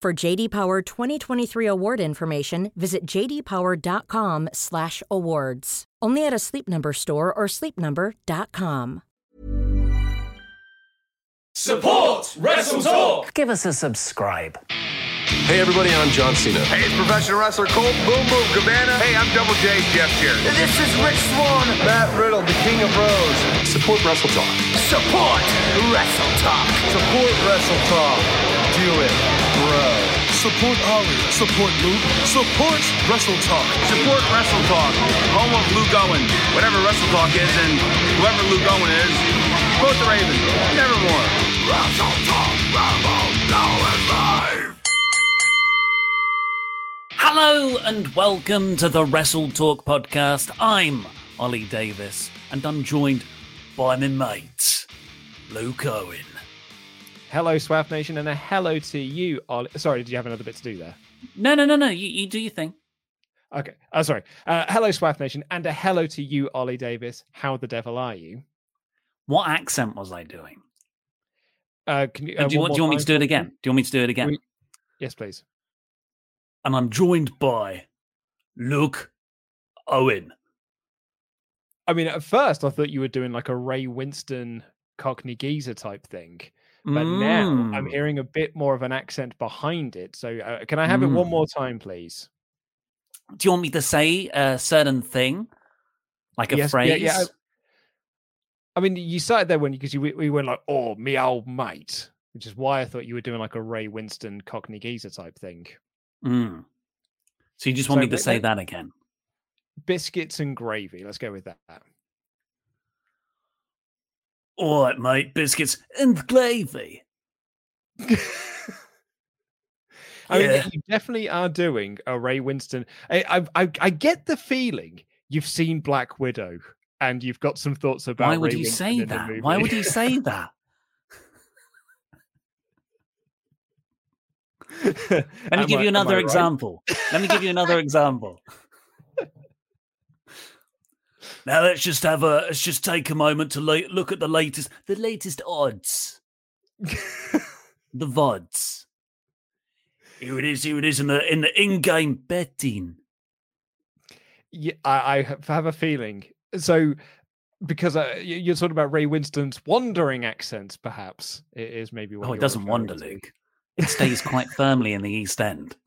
For JD Power 2023 award information, visit jdpower.com/awards. Only at a Sleep Number store or sleepnumber.com. Support Wrestle Talk. Give us a subscribe. Hey everybody, I'm John Cena. Hey, it's professional wrestler Colt Boom Boom Cabana. Hey, I'm Double J Jeff Jarrett. This is Rich Swann. Matt Riddle, the King of Bros. Support Wrestle Talk. Support Wrestle Talk. Support Wrestle Talk. Do it, bro. Support Ollie. Support Luke. Support Wrestle Talk. Support Wrestle Talk. Home of Luke Owen. Whatever Wrestle Talk is, and whoever Luke Owen is, support the Raven. Nevermore. Wrestle Talk. Rambo. Now is live. Hello and welcome to the Wrestle Talk podcast. I'm Ollie Davis and I'm joined by my mate, Luke Owen. Hello, Swaff Nation, and a hello to you, Ollie. Sorry, did you have another bit to do there? No, no, no, no. You, you do your thing. Okay. Oh, sorry. Uh, hello, Swaff Nation, and a hello to you, Ollie Davis. How the devil are you? What accent was I doing? Uh, can you, Uh, do, you, do you want me to do it again? Do you want me to do it again? We- Yes, please. And I'm joined by Luke Owen. I mean, at first I thought you were doing like a Ray Winstone Cockney geezer type thing, but now I'm Mm. hearing a bit more of an accent behind it. So, uh, can I have it one Mm. more time, please? Do you want me to say a certain thing? Like a Yes, phrase? yeah, I- I mean, you started there when because you we went like, "Oh, me old mate," which is why I thought you were doing like a Ray Winstone Cockney geezer type thing. Mm. So you just want So me to wait, say wait. that again? Biscuits and gravy. Let's go with that. All right, mate. Biscuits and gravy. I mean, you definitely are doing a Ray Winstone. I, I, I, I get the feeling you've seen Black Widow and you've got some thoughts about. Why would Ray you Winstone say that? Why would you say that? Let me Am give I- you another right? example. Let me give you another example. Now let's just have a let's just take a moment to la- look at the latest the latest odds. the VODs. Here it is, here it is in the in the in-game betting. Yeah, I, I have- a feeling. So, because uh, you're talking about Ray Winstone's wandering accents, perhaps it is maybe. Oh, it doesn't wander. Luke. It stays quite firmly in the East End.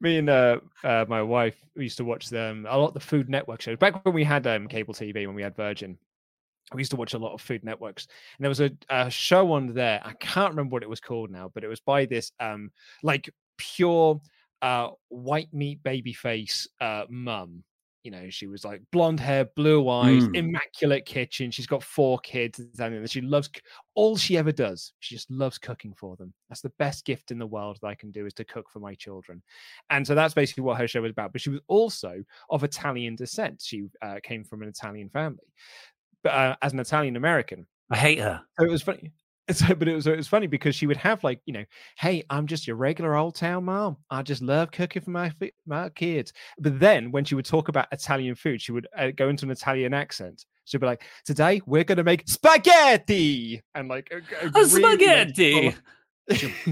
Me and uh, uh, my wife we used to watch them a lot the Food Network shows back when we had um, cable TV when we had Virgin. We used to watch a lot of Food Networks, and there was a, a show on there. I can't remember what it was called now, but it was by this um like pure uh white meat baby face uh mum. You know, she was like blonde hair, blue eyes, Mm. immaculate kitchen. She's got four kids, and she loves all she ever does. She just loves cooking for them. That's the best gift in the world that I can do is to cook for my children. And so that's basically what her show was about. But she was also of Italian descent. She uh, came from an Italian family, but uh, as an Italian American. I hate her. So it was funny. So, but it was it was funny because she would have like you know, hey, I'm just your regular old town mom. I just love cooking for my my kids. But then when she would talk about Italian food, she would uh, go into an Italian accent. She'd be like, "Today we're gonna make spaghetti," and like a, a A really, spaghetti.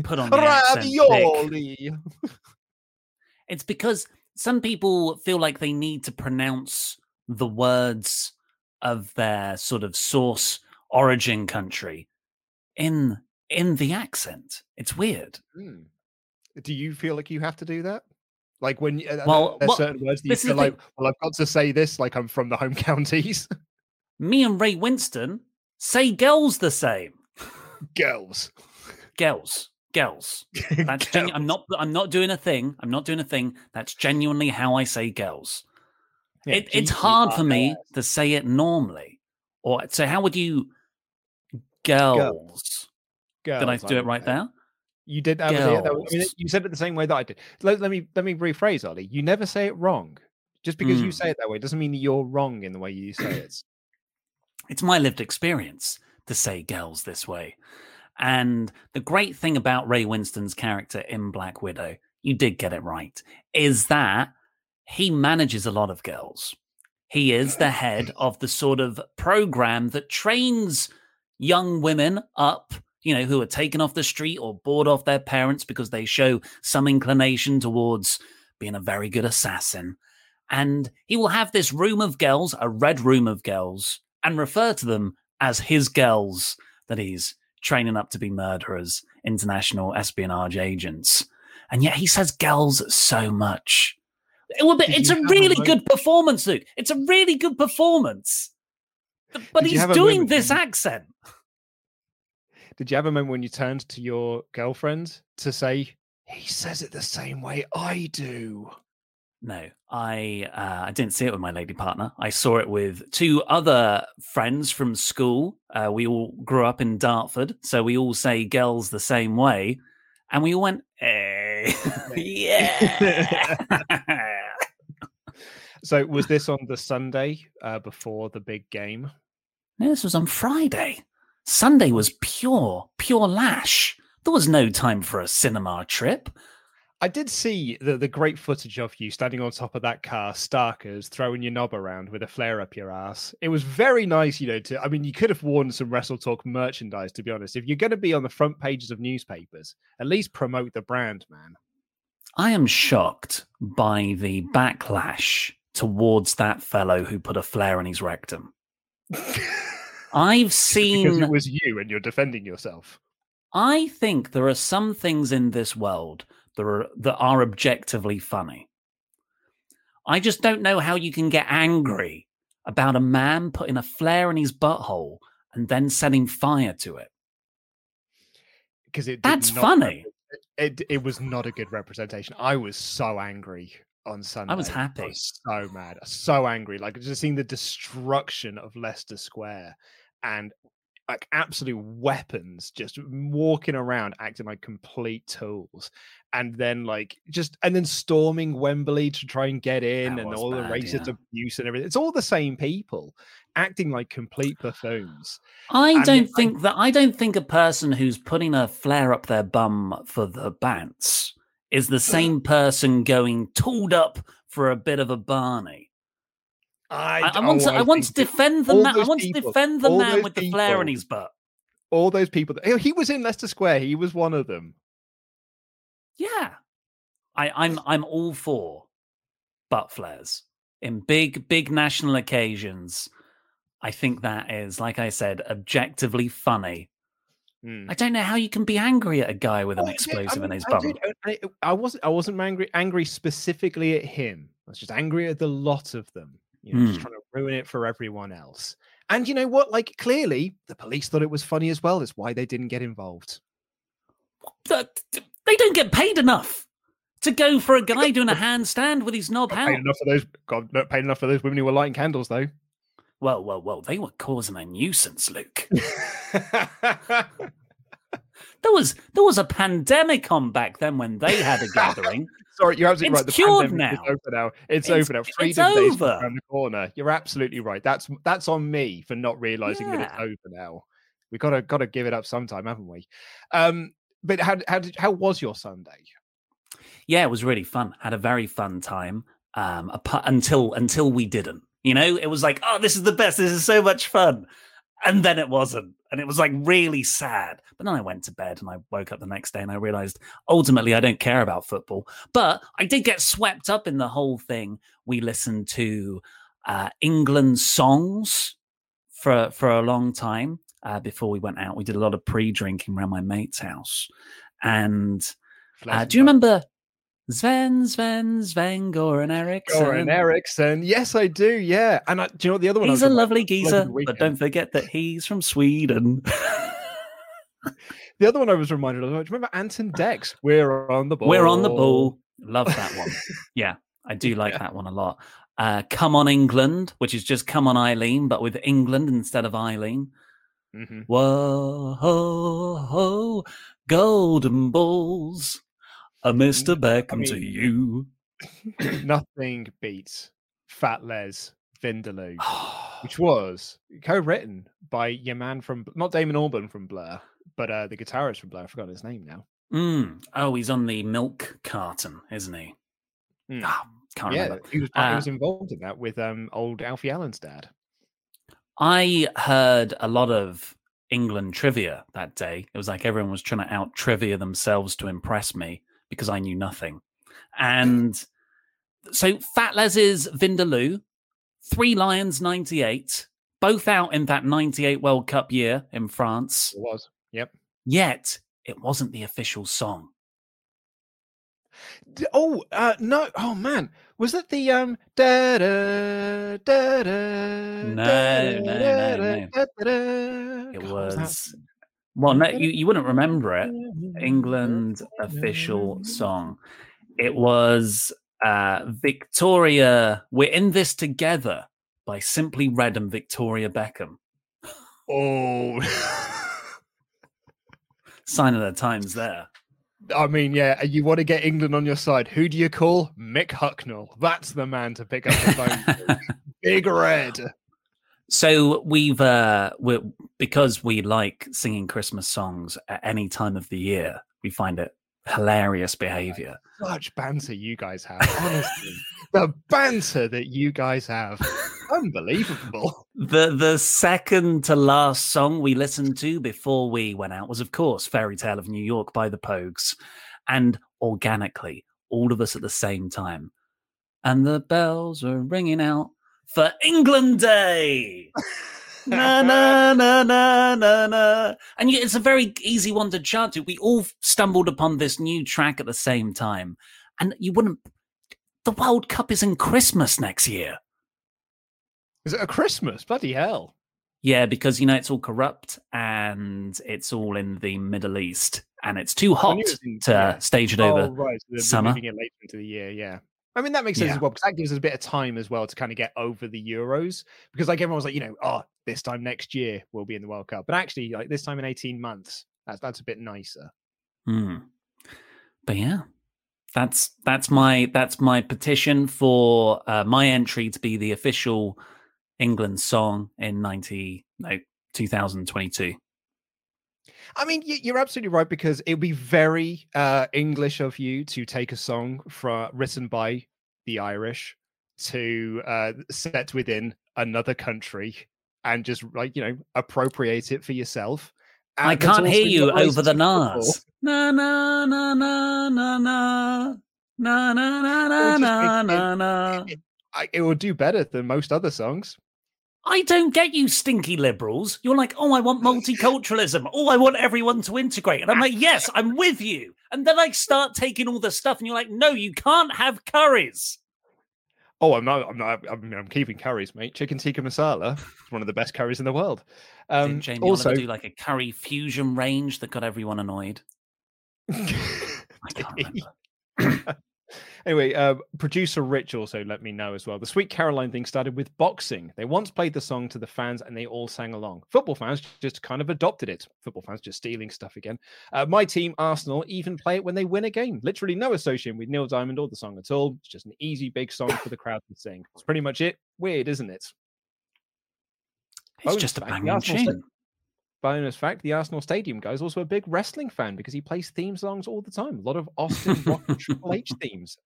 Put on ravioli. It's because some people feel like they need to pronounce the words of their sort of source origin country in in the accent. It's weird. Hmm. Do you feel like you have to do that? Like when you, Well, there's what- certain words that you feel like, well, I've got to say this, like I'm from the home counties. Me and Ray Winstone say girls the same. Girls. Girls. Girls. That's genu- I'm not I'm not doing a thing. I'm not doing a thing. That's genuinely how I say girls. Yeah, it, it's hard for me to say it normally. Or so how would you girls? girls. Did I do it right say. there? You did. That was it. That was- I mean, you said it the same way that I did. Let, let me let me rephrase, Ollie. You never say it wrong. Just because you Mm. say it that way doesn't mean that you're wrong in the way you say it. it's my lived experience to say girls this way. And the great thing about Ray Winstone's character in Black Widow, you did get it right, is that he manages a lot of girls. He is the head of the sort of program that trains young women up, you know, who are taken off the street or bored off their parents because they show some inclination towards being a very good assassin. And he will have this room of girls, a red room of girls, and refer to them as his girls that he's training up to be murderers, international espionage agents. And yet he says girls so much. It will be, it's a really good performance, Luke. It's a really good performance. But Did he's doing this when- accent. Did you have a moment when you turned to your girlfriend to say, "He says it the same way I do"? No, I uh, I didn't see it with my lady partner. I saw it with two other friends from school. Uh, we all grew up in Dartford, so we all say girls the same way, and we all went, "Hey, yeah." So was this on the Sunday uh, before the big game? no, this was on Friday. Sunday was pure, pure lash. There was no time for a cinema trip. I did see the, the great footage of you standing on top of that car, Starkers, throwing your knob around with a flare up your ass. It was very nice, you know. To I mean, you could have worn some Wrestle Talk merchandise, to be honest. If you're going to be on the front pages of newspapers, at least promote the brand, man. I am shocked by the backlash towards that fellow who put a flare in his rectum. I've Because seen. it was you and you're defending yourself. I think there are some things in this world that are, that are objectively funny. I just don't know how you can get angry about a man putting a flare in his butthole and then setting fire to it. Because it that's funny. repre- It it was not a good representation. I was so angry on Sunday. I was happy. was so mad, so angry. Like just seeing the destruction of Leicester Square and like absolute weapons just walking around acting like complete tools and then like just and then storming wembley to try and get in That and all the racist yeah. abuse and everything it's all the same people acting like complete buffoons I And don't I- think that I don't think a person who's putting a flare up their bum for the bants is the uh-huh. same person going tooled up for a bit of a Barney. i, I, I want to oh, I want to defend the man. I want people- to defend the man with the flare in his butt. all those people that, he was in leicester square he was one of them Yeah. I, I'm I'm all for butt flares in big, big national occasions. I think that is, like I said, objectively funny. Hmm. I don't know how you can be angry at a guy with an Oh, yeah, I explosive in his I bum. did- I, I wasn't. I wasn't angry. Angry specifically at him. I was just angry at the lot of them. You know, just Hmm. trying to ruin it for everyone else. And you know what? Like clearly, the police thought it was funny as well. That's why they didn't get involved. They don't get paid enough to go for a guy doing a handstand with his knob out. paid enough for those. God, not paid enough for those women who were lighting candles, though. Well, well, well, they were causing a nuisance, Luke. There was there was a pandemic on back then when they had a gathering. Sorry, you're absolutely It's right. The cured pandemic is now. over now. It's, It's- over now. it's Freedom Day's over. around the corner. You're absolutely right. That's that's on me for not realizing that it's Yeah. over now. We gotta gotta give it up sometime, haven't we? Um, but how how did how was your Sunday? yeah, it was really fun. Had a very fun time. Um, apart, until until we didn't. You know, it was like, oh, this is the best. This is so much fun, and then it wasn't, and it was like really sad. But then I went to bed and I woke up the next day and I realized ultimately I don't care about football. But I did get swept up in the whole thing. We listened to uh, England songs for for a long time. uh, before we went out. We did a lot of pre-drinking around my mate's house, and uh, do you remember Sven, Sven, Sven, Goran Eriksson? Goran Eriksson. Yes, I do. Yeah, and I, do you know what the other one? He's a lovely geezer, but don't forget that he's from Sweden. The other one I was reminded of. Do you remember Ant and Dec's? We're on the ball. We're on the ball. Love that one. yeah, I do like Yeah. that one a lot. Uh, Come on England, which is just Come on Eileen, but with England instead of Eileen. Mhm. Whoa, ho, ho, golden balls. A Mr. Beckham to mean- you. Nothing beats Fat Les Vindaloo, which was co-written by your man from not Damon Albarn from Blur, but uh, the guitarist from Blur. I forgot his name now. Mm. Oh, he's on the milk carton, isn't he? Mm. Ah, can't yeah, remember. he was, he Uh, was involved in that with um, old Alfie Allen's dad. I heard a lot of England trivia that day. It was like everyone was trying to out trivia themselves to impress me because I knew nothing. And so Fat Les's Vindaloo, Three Lions 98, both out in that 98 World Cup year in France. It was. Yep. Yet it wasn't the official song. Oh uh, no! Oh man, was that the um? Da, da, da, da, No, da, no, no, no. da, da, da. It God, was, well, no, you, you wouldn't remember it. England official song. It was uh, Victoria. We're in this together by Simply Red and Victoria Beckham. Oh, Sign of the times there. I mean, yeah, you want to get England on your side. Who do you call? Mick Hucknall. That's the man to pick up the phone. Big Red. So we've uh, we're, because we like singing Christmas songs at any time of the year. We find it hilarious behavior. Such banter you guys have. Honestly, the banter that you guys have, unbelievable. The the second to last song we listened to before we went out was, of course, "Fairy Tale of New York" by the Pogues, and organically, all of us at the same time, and the bells are ringing out for England Day. na na na na na na, and it's a very easy one to chant to. We all stumbled upon this new track at the same time, and you wouldn't. The World Cup is in Christmas next year. Is it a Christmas? Bloody hell. Yeah, because you know it's all corrupt and it's all in the Middle East, and it's too hot it in- to yeah. stage it Oh, over right. So summer. it later into the year. Yeah. I mean, that makes sense Yeah. as well because that gives us a bit of time as well to kind of get over the Euros. Because, like, everyone was like, you know, oh, this time next year we'll be in the World Cup. But actually, like, this time in 18 months, that's, that's a bit nicer. Hmm. But yeah, that's that's my that's my petition for uh, my entry to be the official England song in ninety no two thousand twenty two. I mean, you're absolutely right because it would be very uh, English of you to take a song from written by the Irish to uh, set within another country and just like you know appropriate it for yourself. I And that's can't hear you over the. Nas. Na na na na na na na na na na It would just na na I, it will do better than most other songs. I don't get you, stinky liberals. You're like, oh, I want multiculturalism. Oh, I want everyone to integrate. And I'm like, yes, I'm with you. And then I start taking all the stuff, and you're like, no, you can't have curries. Oh, I'm not. I'm not. I'm, I'm keeping curries, mate. Chicken tikka masala, is one of the best curries in the world. Um, Did Jamie also, Oliver do like a curry fusion range that got everyone annoyed? I can't remember. anyway, uh, producer Rich also let me know as well. The Sweet Caroline thing started with boxing. They once played the song to the fans and they all sang along. Football fans just kind of adopted it. Football fans just stealing stuff again. Uh, my team, Arsenal, even play it when they win a game. Literally no association with Neil Diamond or the song at all. It's just an easy big song for the crowd to sing. It's pretty much it. Weird, isn't it? It's just a banging tune. Bonus fact: the Arsenal Stadium guy is also a big wrestling fan because he plays theme songs all the time. A lot of Austin Rock and Triple H themes.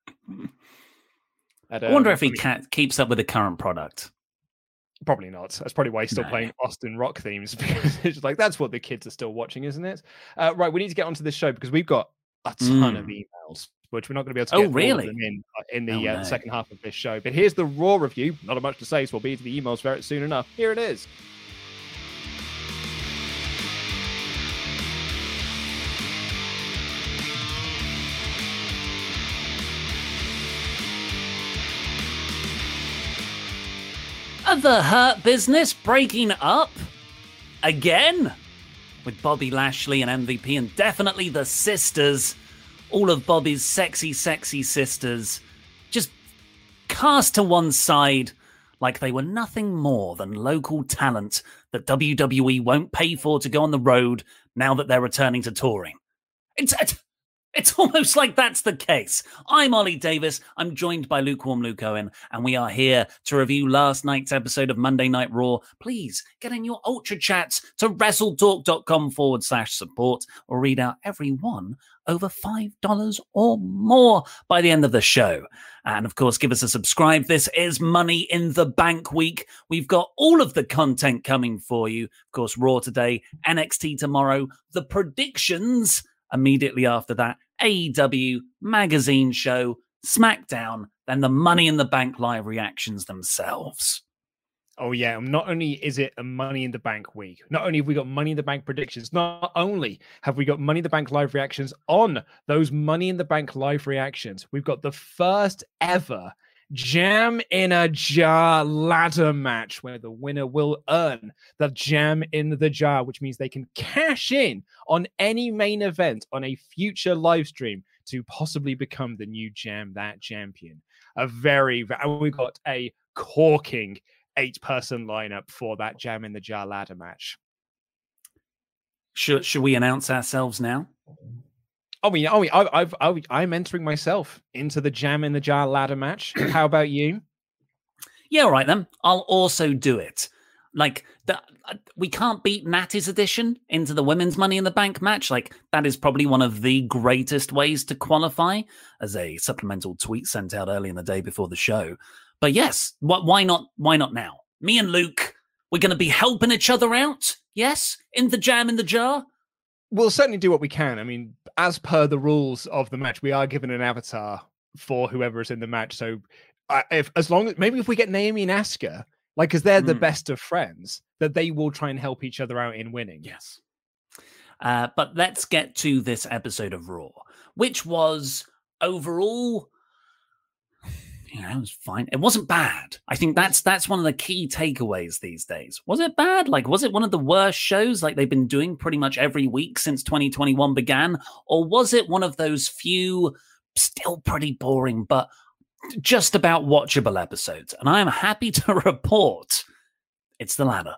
At, I wonder um, if he ca- keeps up with the current product. Probably not. That's probably why he's still No. playing Austin Rock themes because it's like that's what the kids are still watching, isn't it? Uh, right, we need to get onto this show because we've got a ton of Mm. emails, which we're not going to be able to Oh, of really? them in uh, in the Oh, uh, second half of this show. But here's the raw review. Not much to say, so we'll be to the emails very soon enough. Here it is. The Hurt Business breaking up again with Bobby Lashley and MVP, and definitely the sisters, all of Bobby's sexy, sexy sisters, just cast to one side like they were nothing more than local talent that WWE won't pay for to go on the road now that they're returning to touring. It's, it's, it's almost like that's the case. I'm Ollie Davis. I'm joined by Lukewarm Luke Owen, and we are here to review last night's episode of Monday Night Raw. Please get in your Ultra Chats to WrestleTalk.com forward slash support or read out every one over $5 or more by the end of the show. And of course, give us a subscribe. This is Money in the Bank week. We've got all of the content coming for you. Of course, Raw today, NXT tomorrow, the predictions immediately after that, AEW magazine show, SmackDown, then the Money in the Bank live reactions themselves. Oh yeah, not only is it a Money in the Bank week, not only have we got Money in the Bank predictions, not only have we got Money in the Bank live reactions on those Money in the Bank live reactions, we've got the first ever Jam in a Jar ladder match where the winner will earn the Jam in the Jar, which means they can cash in on any main event on a future live stream to possibly become the new Jam That champion. A very, and we've got a corking eight person lineup for that Jam in the Jar ladder match. Should, should we announce ourselves now? Oh, yeah. Oh, I, I've, I, I'm entering myself into the Jam in the Jar ladder match. How about you? Yeah, all right then. I'll also do it. Like the, uh, we can't beat Natty's addition into the women's Money in the Bank match. Like that is probably one of the greatest ways to qualify, as a supplemental tweet sent out early in the day before the show. But yes, wh- why not? Why not now? Me and Luke, we're going to be helping each other out. Yes, in the jam in the jar. We'll certainly do what we can. I mean, as per the rules of the match, we are given an avatar for whoever is in the match. So, uh, if as long as maybe if we get Naomi and Asuka, like because they're mm. the best of friends, that they will try and help each other out in winning. Yes. Uh, but let's get to this episode of Raw, which was overall yeah, it was fine. It wasn't bad. I think that's that's one of the key takeaways these days. Was it bad? Like, was it one of the worst shows like they've been doing pretty much every week since 2021 began? Or was it one of those few, still pretty boring, but just about watchable episodes? And I am happy to report it's the latter.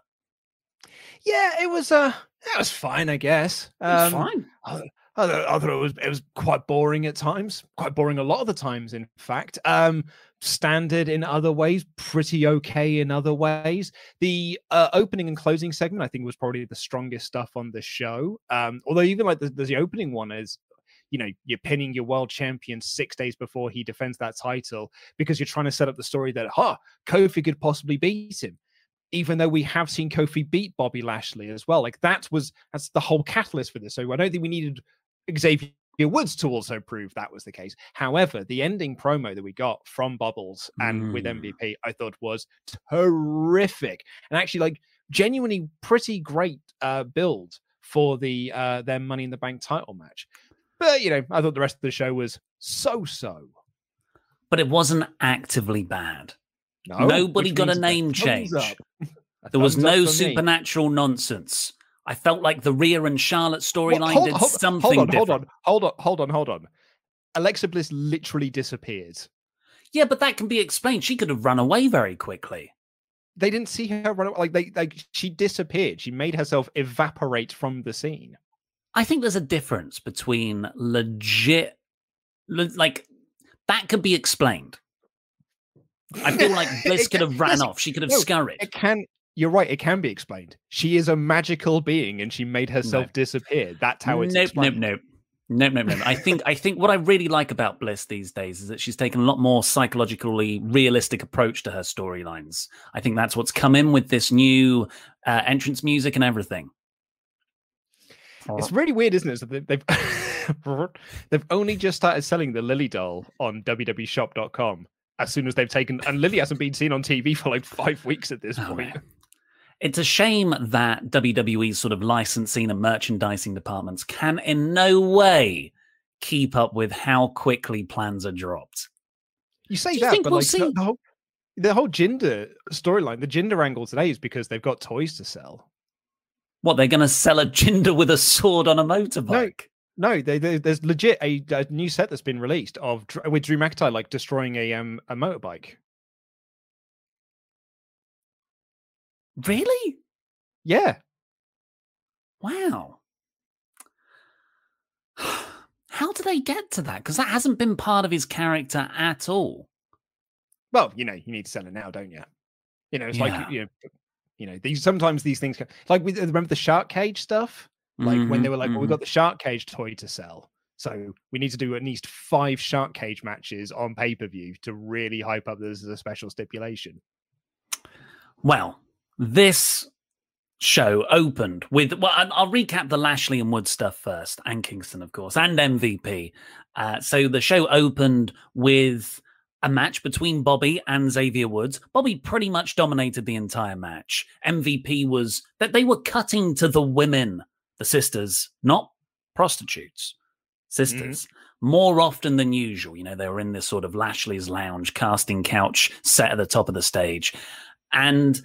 Yeah, it was uh that was fine, I guess. Um, fine. I, I, thought it was it was quite boring at times, quite boring a lot of the times, in fact. Um, standard in other ways, pretty okay in other ways. The uh, opening and closing segment, I think, was probably the strongest stuff on the show. Um, although even like the, the opening one is you know you're pinning your world champion six days before he defends that title because you're trying to set up the story that huh kofi could possibly beat him even though we have seen kofi beat bobby lashley as well like that was that's the whole catalyst for this so i don't think we needed Xavier Woods to also prove that was the case. However, the ending promo that we got from Bubbles and mm. with MVP, I thought was terrific and actually like genuinely pretty great uh, build for the uh, their Money in the Bank title match. But you know, I thought the rest of the show was so so. But it wasn't actively bad. No, Nobody got a name change. there was no supernatural me. nonsense. I felt like the Rhea and Charlotte storyline did hold, something hold on, different. Hold on, hold on, hold on, hold on. Alexa Bliss literally disappeared. Yeah, but that can be explained. She could have run away very quickly. They didn't see her run away. Like they, like she disappeared. She made herself evaporate from the scene. I think there's a difference between legit, like that could be explained. I feel like Bliss could have ran off. She could have no, scurried. It can you're right. It can be explained. She is a magical being, and she made herself no. disappear. That's how it's nope, explained. Nope, nope, nope, nope, nope. I think I think what I really like about Bliss these days is that she's taken a lot more psychologically realistic approach to her storylines. I think that's what's come in with this new uh, entrance music and everything. It's really weird, isn't it? So they've they've only just started selling the Lily doll on WWEShop.com as soon as they've taken, and Lily hasn't been seen on TV for like five weeks at this oh, point. Man. It's a shame that WWE's sort of licensing and merchandising departments can in no way keep up with how quickly plans are dropped. You say that, but we'll like the, the, whole, the whole Jinder storyline, the Jinder angle today is because they've got toys to sell. What they're going to sell a Jinder with a sword on a motorbike? No, no, they, they, there's legit a, a, new set that's been released of with Drew McIntyre like destroying a um a motorbike. Really? Yeah. Wow. How do they get to that? Because that hasn't been part of his character at all. Well, you know, you need to sell it now, don't you? You know, it's Yeah. like you know, you know, these sometimes these things like with remember the shark cage stuff, like when they Mhm, were like, well, we've mhm. got the shark cage toy to sell, so we need to do at least five shark cage matches on pay per view to really hype up this as a special stipulation. Well, this show opened with well, I'll recap the Lashley and Wood stuff first, and Kingston, of course, and MVP. Uh, so the show opened with a match between Bobby and Xavier Woods. Bobby pretty much dominated the entire match. MVP was that they were cutting to the women, the sisters, not prostitutes, sisters. More often than usual, you know, they were in this sort of Lashley's lounge casting couch set at the top of the stage. And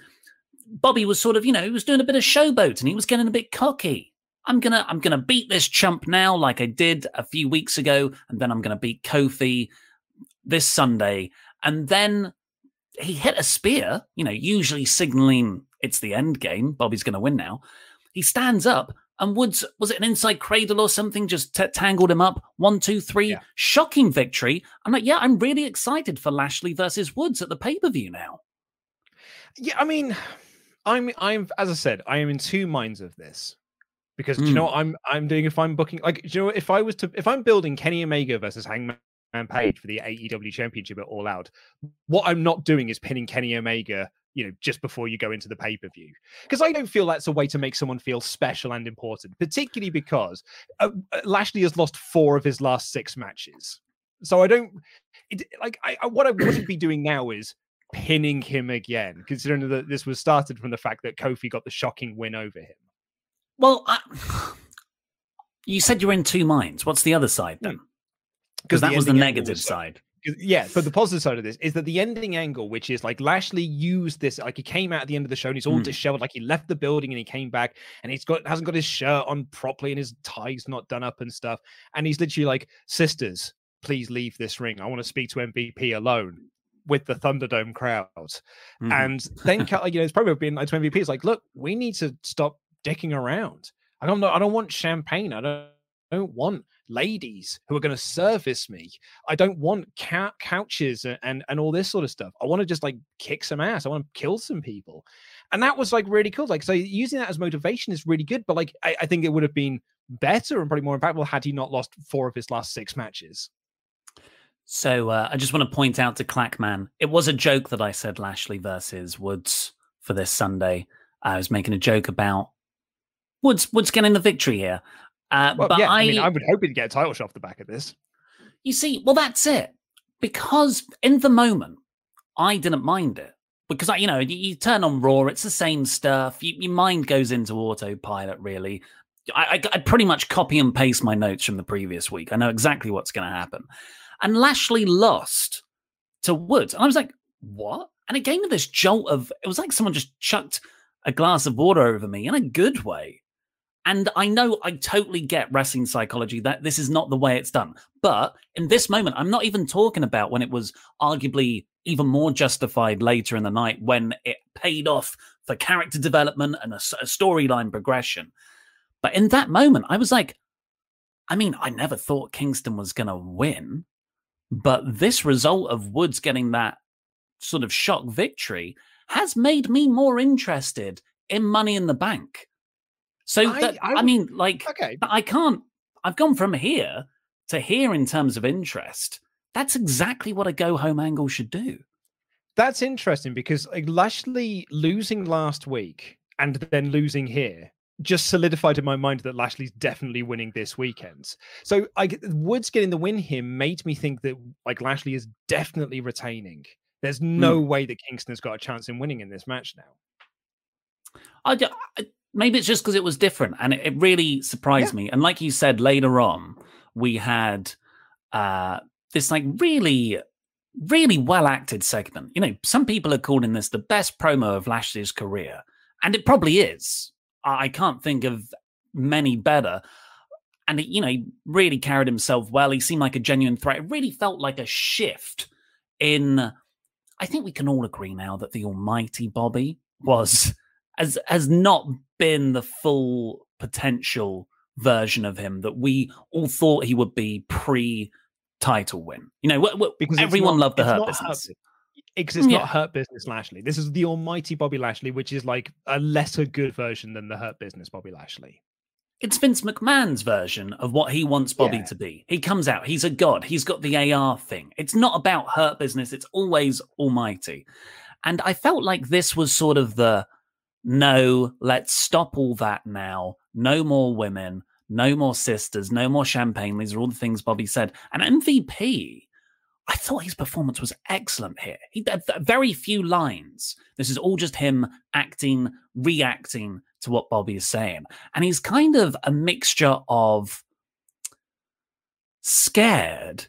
Bobby was sort of, you know, he was doing a bit of showboat and he was getting a bit cocky. I'm gonna, I'm gonna beat this chump now, like I did a few weeks ago, and then I'm gonna beat Kofi this Sunday. And then he hit a spear, you know, usually signaling it's the end game. Bobby's gonna win now. He stands up and Woods, was it an inside cradle or something? Just t- tangled him up. One, two, three. Shocking victory. I'm like, yeah, I'm really excited for Lashley versus Woods at the pay per view now. Yeah, I mean, I'm I'm as I said, I am in two minds of this. Because do you know what I'm I'm doing if I'm booking like do you know what, if I was to if I'm building Kenny Omega versus Hangman Page for the AEW Championship at All Out, what I'm not doing is pinning Kenny Omega, you know, just before you go into the pay per view, because I don't feel that's a way to make someone feel special and important, particularly because uh, uh, Lashley has lost four of his last six matches. So I don't it, like I, I what I wouldn't be doing now is pinning him again, considering that this was started from the fact that Kofi got the shocking win over him. Well, I, you said you're in two minds. What's the other side then? Because that was the negative was side. Yeah, but the positive side of this is that the ending angle, which is like Lashley used this, like he came out at the end of the show and he's all Mm. disheveled, like he left the building and he came back and he's got hasn't got his shirt on properly and his tie's not done up and stuff. And he's literally like, Sisters, please leave this ring. I want to speak to MVP alone with the Thunderdome crowd. Mhm. And then you know, it's probably been like to MVP. It's like, look, we need to stop dicking around. I don't know. I don't want champagne. I don't, I don't want ladies who are going to service me. I don't want cou- couches and, and and all this sort of stuff. I want to just like kick some ass. I want to kill some people. And that was like really cool. Like, so using that as motivation is really good. But like, I, I think it would have been better and probably more impactful had he not lost four of his last six matches. So uh, I just want to point out to Clackman, it was a joke that I said Lashley versus Woods for this Sunday. I was making a joke about Woods Woods getting the victory here. Uh, Well, but yeah, I, I, mean, I would hope he'd get a title shot off the back of this. you see, well, that's it. Because in the moment, I didn't mind it. Because, I, you know, you, you turn on Raw, it's the same stuff. You, your mind goes into autopilot, really. I, I, I pretty much copy and paste my notes from the previous week. I know exactly what's going to happen. And Lashley lost to Woods. And I was like, what? And it gave me this jolt of, it was like someone just chucked a glass of water over me in a good way. And I know I totally get wrestling psychology that this is not the way it's done. But in this moment, I'm not even talking about when it was arguably even more justified later in the night when it paid off for character development and a storyline progression. But in that moment, I was like, I mean, I never thought Kingston was going to win. But this result of Woods getting that sort of shock victory has made me more interested in Money in the Bank. So I- that, I I, mean, like, Okay. I can't. I've gone from here to here in terms of interest. That's exactly what a go home angle should do. That's interesting because like Lashley losing last week and then losing here just solidified in my mind that Lashley's definitely winning this weekend. So I Woods getting the win here made me think that like Lashley is definitely retaining. There's no way that Kingston has got a chance in winning in this match now. I, I- maybe it's just because it was different and it, it really surprised me. And like you said later on, we had uh, this like really really well acted segment. You know, some people are calling this the best promo of Lashley's career, and it probably is. I can't think of many better. And you know, he really carried himself well. He seemed like a genuine threat. It really felt like a shift in. I think we can all agree now that the Almighty Bobby was has has not been the full potential version of him that we all thought he would be pre title win. You know, because everyone not, loved the Hurt Business. Because it's yeah. not Hurt Business Lashley. This is the almighty Bobby Lashley, which is like a lesser good version than the Hurt Business Bobby Lashley. It's Vince McMahon's version of what he wants Bobby yeah. to be. He comes out, he's a god, he's got the AR thing. It's not about Hurt Business, it's always almighty. And I felt like this was sort of the no, let's stop all that now. No more women, no more sisters, no more champagne. These are all the things Bobby said. And MVP, I thought his performance was excellent here. He had very few lines. This is all just him acting, reacting to what Bobby is saying. And he's kind of a mixture of scared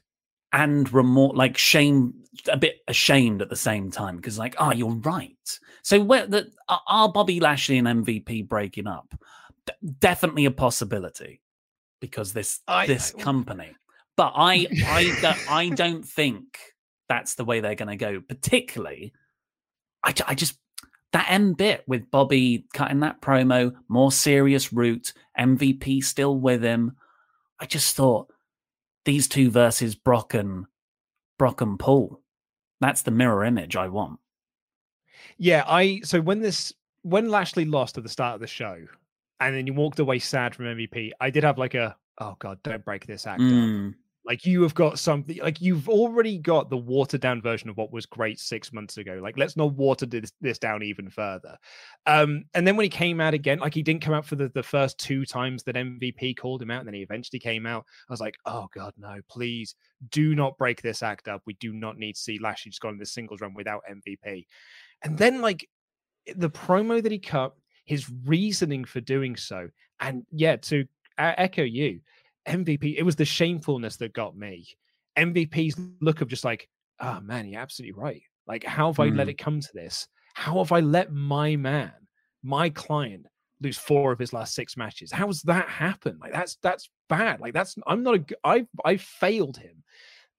and remorse, like shame, a bit ashamed at the same time because, like, oh, you're right. So, where the are Bobby Lashley and MVP breaking up? D- definitely a possibility because this I, this I, company. But I I I don't think that's the way they're going to go. Particularly, I I just that M bit with Bobby cutting that promo, more serious route, MVP still with him. I just thought these two versus Brock and Brock and Paul. That's the mirror image I want. Yeah, I so when this when Lashley lost at the start of the show, and then you walked away sad from MVP, I did have like a oh god, don't break this act mm. Like you have got something like you've already got the watered down version of what was great six months ago. Like let's not water this, this down even further. Um, and then when he came out again, like he didn't come out for the, the first two times that MVP called him out, and then he eventually came out. I was like, oh god, no, please do not break this act up. We do not need to see Lashley just go on this singles run without MVP. And then like the promo that he cut, his reasoning for doing so, and yeah, to echo you, MVP, it was the shamefulness that got me. MVP's look of just like, oh man, you're absolutely right. Like, how have mm. I let mm. it come to this? How have I let my man, my client, lose four of his last six matches? How has that happened? Like, that's that's bad. Like, that's I'm not a I I failed him,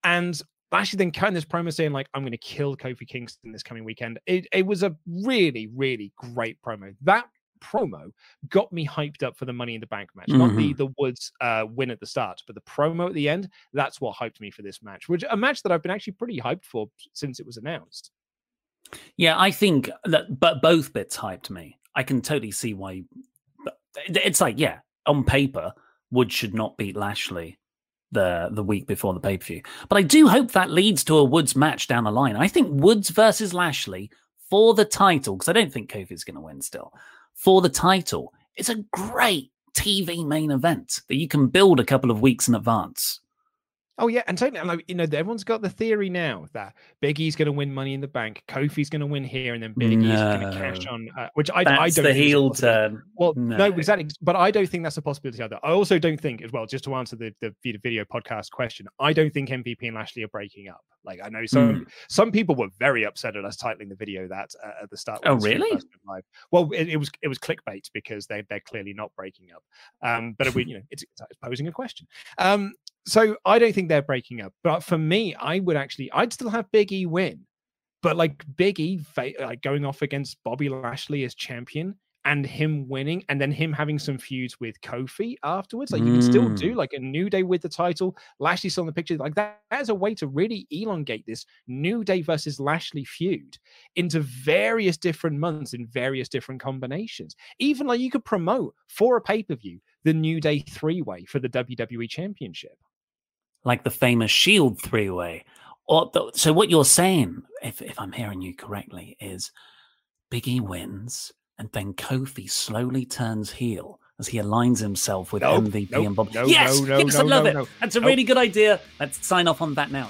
and actually then cutting this promo saying like I'm going to kill Kofi Kingston this coming weekend. It it was a really really great promo. That promo got me hyped up for the Money in the Bank match, mm-hmm. not the mm-hmm. the Woods uh, win at the start, but the promo at the end. That's what hyped me for this match, which a match that I've been actually pretty hyped for since it was announced. Yeah, I think that, but both bits hyped me. I can totally see why. It's like, yeah, on paper, Woods should not beat Lashley the the week before the pay per view, but I do hope that leads to a Woods match down the line. I think Woods versus Lashley for the title because I don't think Kofi's going to win still for the title. It's a great TV main event that you can build a couple of weeks in advance. Oh yeah, and totally. Like you know, everyone's got the theory now that Big E's going to win Money in the Bank, Kofi's going to win here, and then Big no. Going to cash on. Uh, which I, that's I don't. the heel turn. Well, no. no. exactly. But I don't think that's a possibility either. I also don't think, as well, just to answer the the video podcast question, I don't think MVP and Lashley are breaking up. Like I know some mm. some people were very upset at us titling the video that uh, at the start. Oh really? Live. Well, it, it, was it was clickbait because they they're clearly not breaking up. Um, but we you know it's, it's posing a question. Um, so I don't think they're breaking up. But for me, I would actually, I'd still have Big E win. But like Big E like going off against Bobby Lashley as champion and him winning, and then him having some feuds with Kofi afterwards. Like you can still do mm. like a New Day with the title. Lashley still in the picture. Like that, that is a way to really elongate this New Day versus Lashley feud into various different months in various different combinations. Even like you could promote for a pay per view the New Day three way for the WWE Championship like the famous Shield three way. Or the, so what you're saying, if if I'm hearing you correctly, is Biggie wins and then Kofi slowly turns heel as he aligns himself with nope, MVP nope, and Bob. No, yes, no, yes, no, I love it. That's a really good idea. Let's sign off on that now.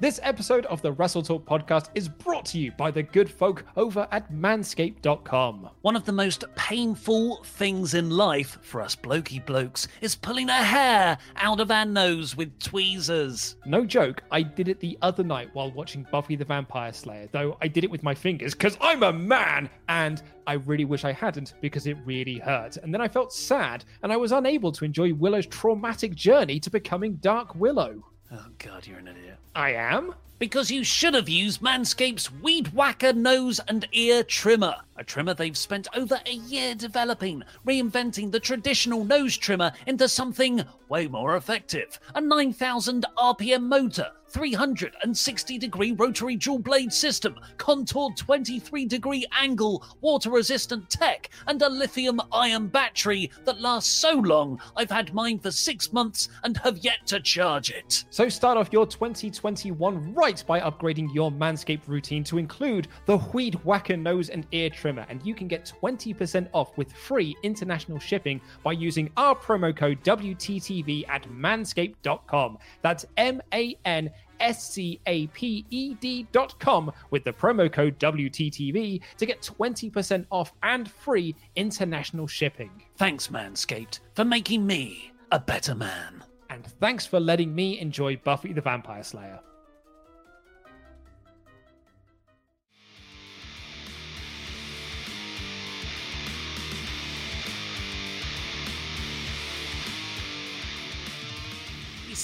This episode of the Wrestle Talk podcast is brought to you by the good folk over at manscaped.com. One of the most painful things in life for us blokey blokes is pulling a hair out of our nose with tweezers. No joke, I did it the other night while watching Buffy the Vampire Slayer, though I did it with my fingers because I'm a man and I really wish I hadn't because it really hurt. And then I felt sad and I was unable to enjoy Willow's traumatic journey to becoming Dark Willow. Oh, God, you're an idiot. I am? Because you should have used Manscaped's Weed Whacker nose and ear trimmer. A trimmer they've spent over a year developing, reinventing the traditional nose trimmer into something way more effective. A 9,000 RPM motor, 360 degree rotary dual blade system, contoured 23 degree angle, water resistant tech, and a lithium ion battery that lasts so long I've had mine for six months and have yet to charge it. So start off your 2021 right by upgrading your Manscaped routine to include the Weed Whacker nose and ear trimmer, and you can get 20% off with free international shipping by using our promo code WTTV at manscaped.com. That's M A N S-C-A-P-E-D dot com with the promo code WTTV to get 20% off and free international shipping. Thanks, Manscaped, for making me a better man. And thanks for letting me enjoy Buffy the Vampire Slayer.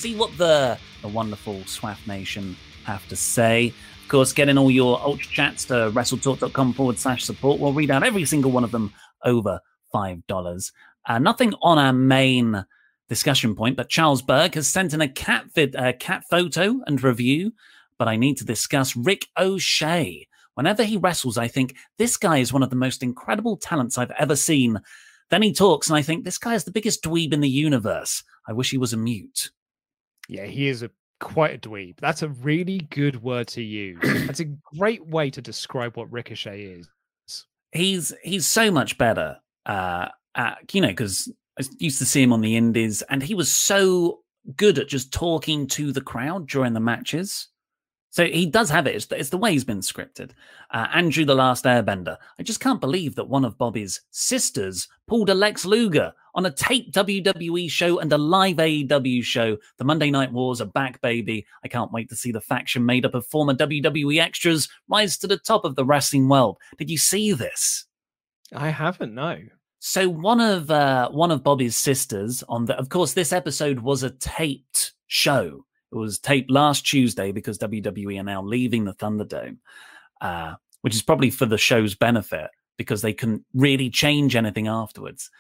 See what the the wonderful SWAF Nation have to say. Of course, get in all your ultra chats to wrestletalk.com forward slash support. We'll read out every single one of them over $5. Uh, nothing on our main discussion point, but Charles Berg has sent in a cat, vid, uh, cat photo and review. But I need to discuss Rick O'Shea. Whenever he wrestles, I think this guy is one of the most incredible talents I've ever seen. Then he talks, and I think this guy is the biggest dweeb in the universe. I wish he was a mute. Yeah, he is a quite a dweeb. That's a really good word to use. That's a great way to describe what Ricochet is. He's he's so much better. Uh, at, you know, because I used to see him on the Indies, and he was so good at just talking to the crowd during the matches. So he does have it. It's the, it's the way he's been scripted. Uh, Andrew the Last Airbender. I just can't believe that one of Bobby's sisters pulled a Lex Luger on a taped WWE show and a live AEW show. The Monday Night Wars are back, baby. I can't wait to see the faction made up of former WWE extras rise to the top of the wrestling world. Did you see this? I haven't, no. So one of uh, one of Bobby's sisters on the, of course, this episode was a taped show. It was taped last Tuesday because WWE are now leaving the Thunderdome, uh, which is probably for the show's benefit because they couldn't really change anything afterwards.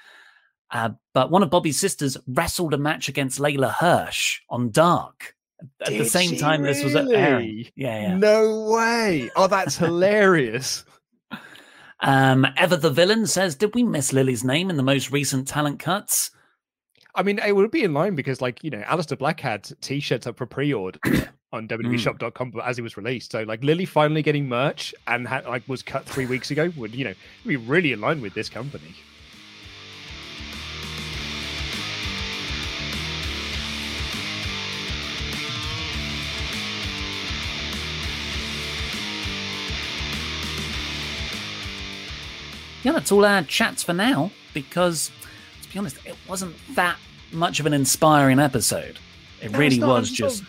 Uh, but one of Bobby's sisters wrestled a match against Leyla Hirsch on Dark at Did the same time this was airing. Yeah, yeah. No way. Oh, that's hilarious. Um, Ever the villain says, "Did we miss Lily's name in the most recent talent cuts?" I mean, it would be in line because, like, you know, Aleister Black had t-shirts up for pre-order on Mm. WWEshop.com as he was released. So, like, Lily finally getting merch and had, like was cut three weeks ago would, you know, be really in line with this company. Yeah, that's all our chats for now. Because, be honest, it wasn't that much of an inspiring episode. It No, really not. was I'm just. so-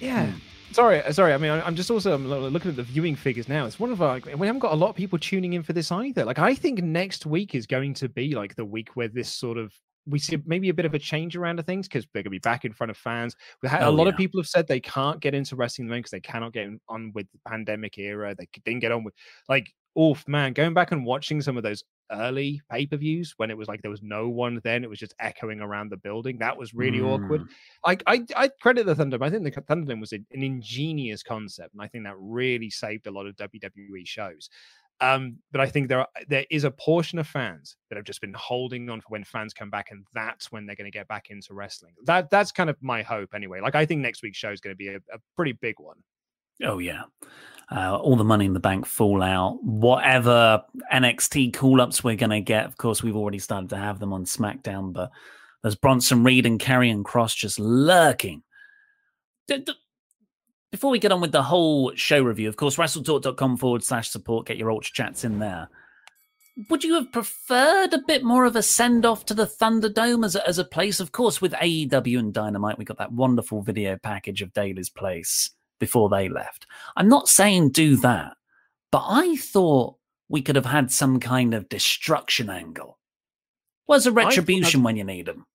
Yeah. Sorry, uh, sorry. I mean, I- I'm just also looking at the viewing figures now. It's one of our. We haven't got a lot of people tuning in for this either. Like, I think next week is going to be like the week where this sort of we see maybe a bit of a change around of things because they're going to be back in front of fans. We had, a Oh, lot of people have said they can't get into wrestling because they cannot get on with the pandemic era. They c- didn't get on with like, oh man, going back and watching some of those early pay per views when it was like there was no one then, it was just echoing around the building. That was really awkward. Mm. I, I I credit the Thunderdome. I think the Thunderdome was an an ingenious concept, and I think that really saved a lot of WWE shows. Um, but I think there are, there is a portion of fans that have just been holding on for when fans come back, and that's when they're going to get back into wrestling. That that's kind of my hope, anyway. Like I think next week's show is going to be a, a pretty big one. Oh yeah, uh, all the money in the bank fallout, whatever NXT call ups we're gonna get. Of course, we've already started to have them on SmackDown, but there's Bronson Reed and Karrion Cross just lurking. Before we get on with the whole show review, of course, WrestleTalk.com forward slash support. Get your ultra chats in there. Would you have preferred a bit more of a send off to the Thunderdome as a, as a place? Of course, with AEW and Dynamite, we got that wonderful video package of Daily's place before they left. I'm not saying do that, but I thought we could have had some kind of destruction angle. Where's a retribution when you need them?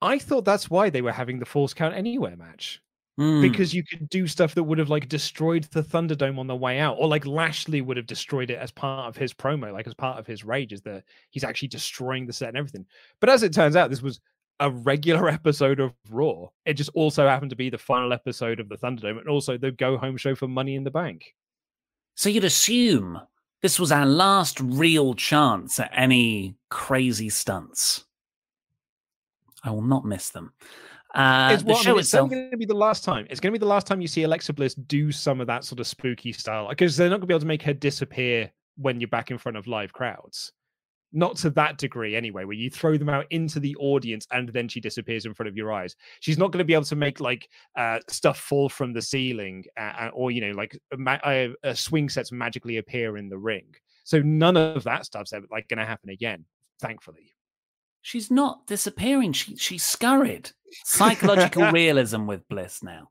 I thought that's why they were having the Falls Count Anywhere match. Hmm. because you could do stuff that would have like destroyed the Thunderdome on the way out, or like Lashley would have destroyed it as part of his promo, like as part of his rage, is that he's actually destroying the set and everything. But as it turns out, this was a regular episode of Raw. It just also happened to be the final episode of the Thunderdome, and also the go home show for Money in the Bank. So you'd assume this was our last real chance at any crazy stunts. I will not miss them. Uh, it's, the I show mean, it's itself. going to be the last time. It's going to be the last time you see Alexa Bliss do some of that sort of spooky style because they're not going to be able to make her disappear when you're back in front of live crowds. Not to that degree, anyway, where you throw them out into the audience and then she disappears in front of your eyes. She's not going to be able to make like uh, stuff fall from the ceiling uh, or, you know, like a, uh, swing sets magically appear in the ring. So none of that stuff's ever like going to happen again, thankfully. She's not disappearing. She she's scurried. Psychological realism with Bliss now.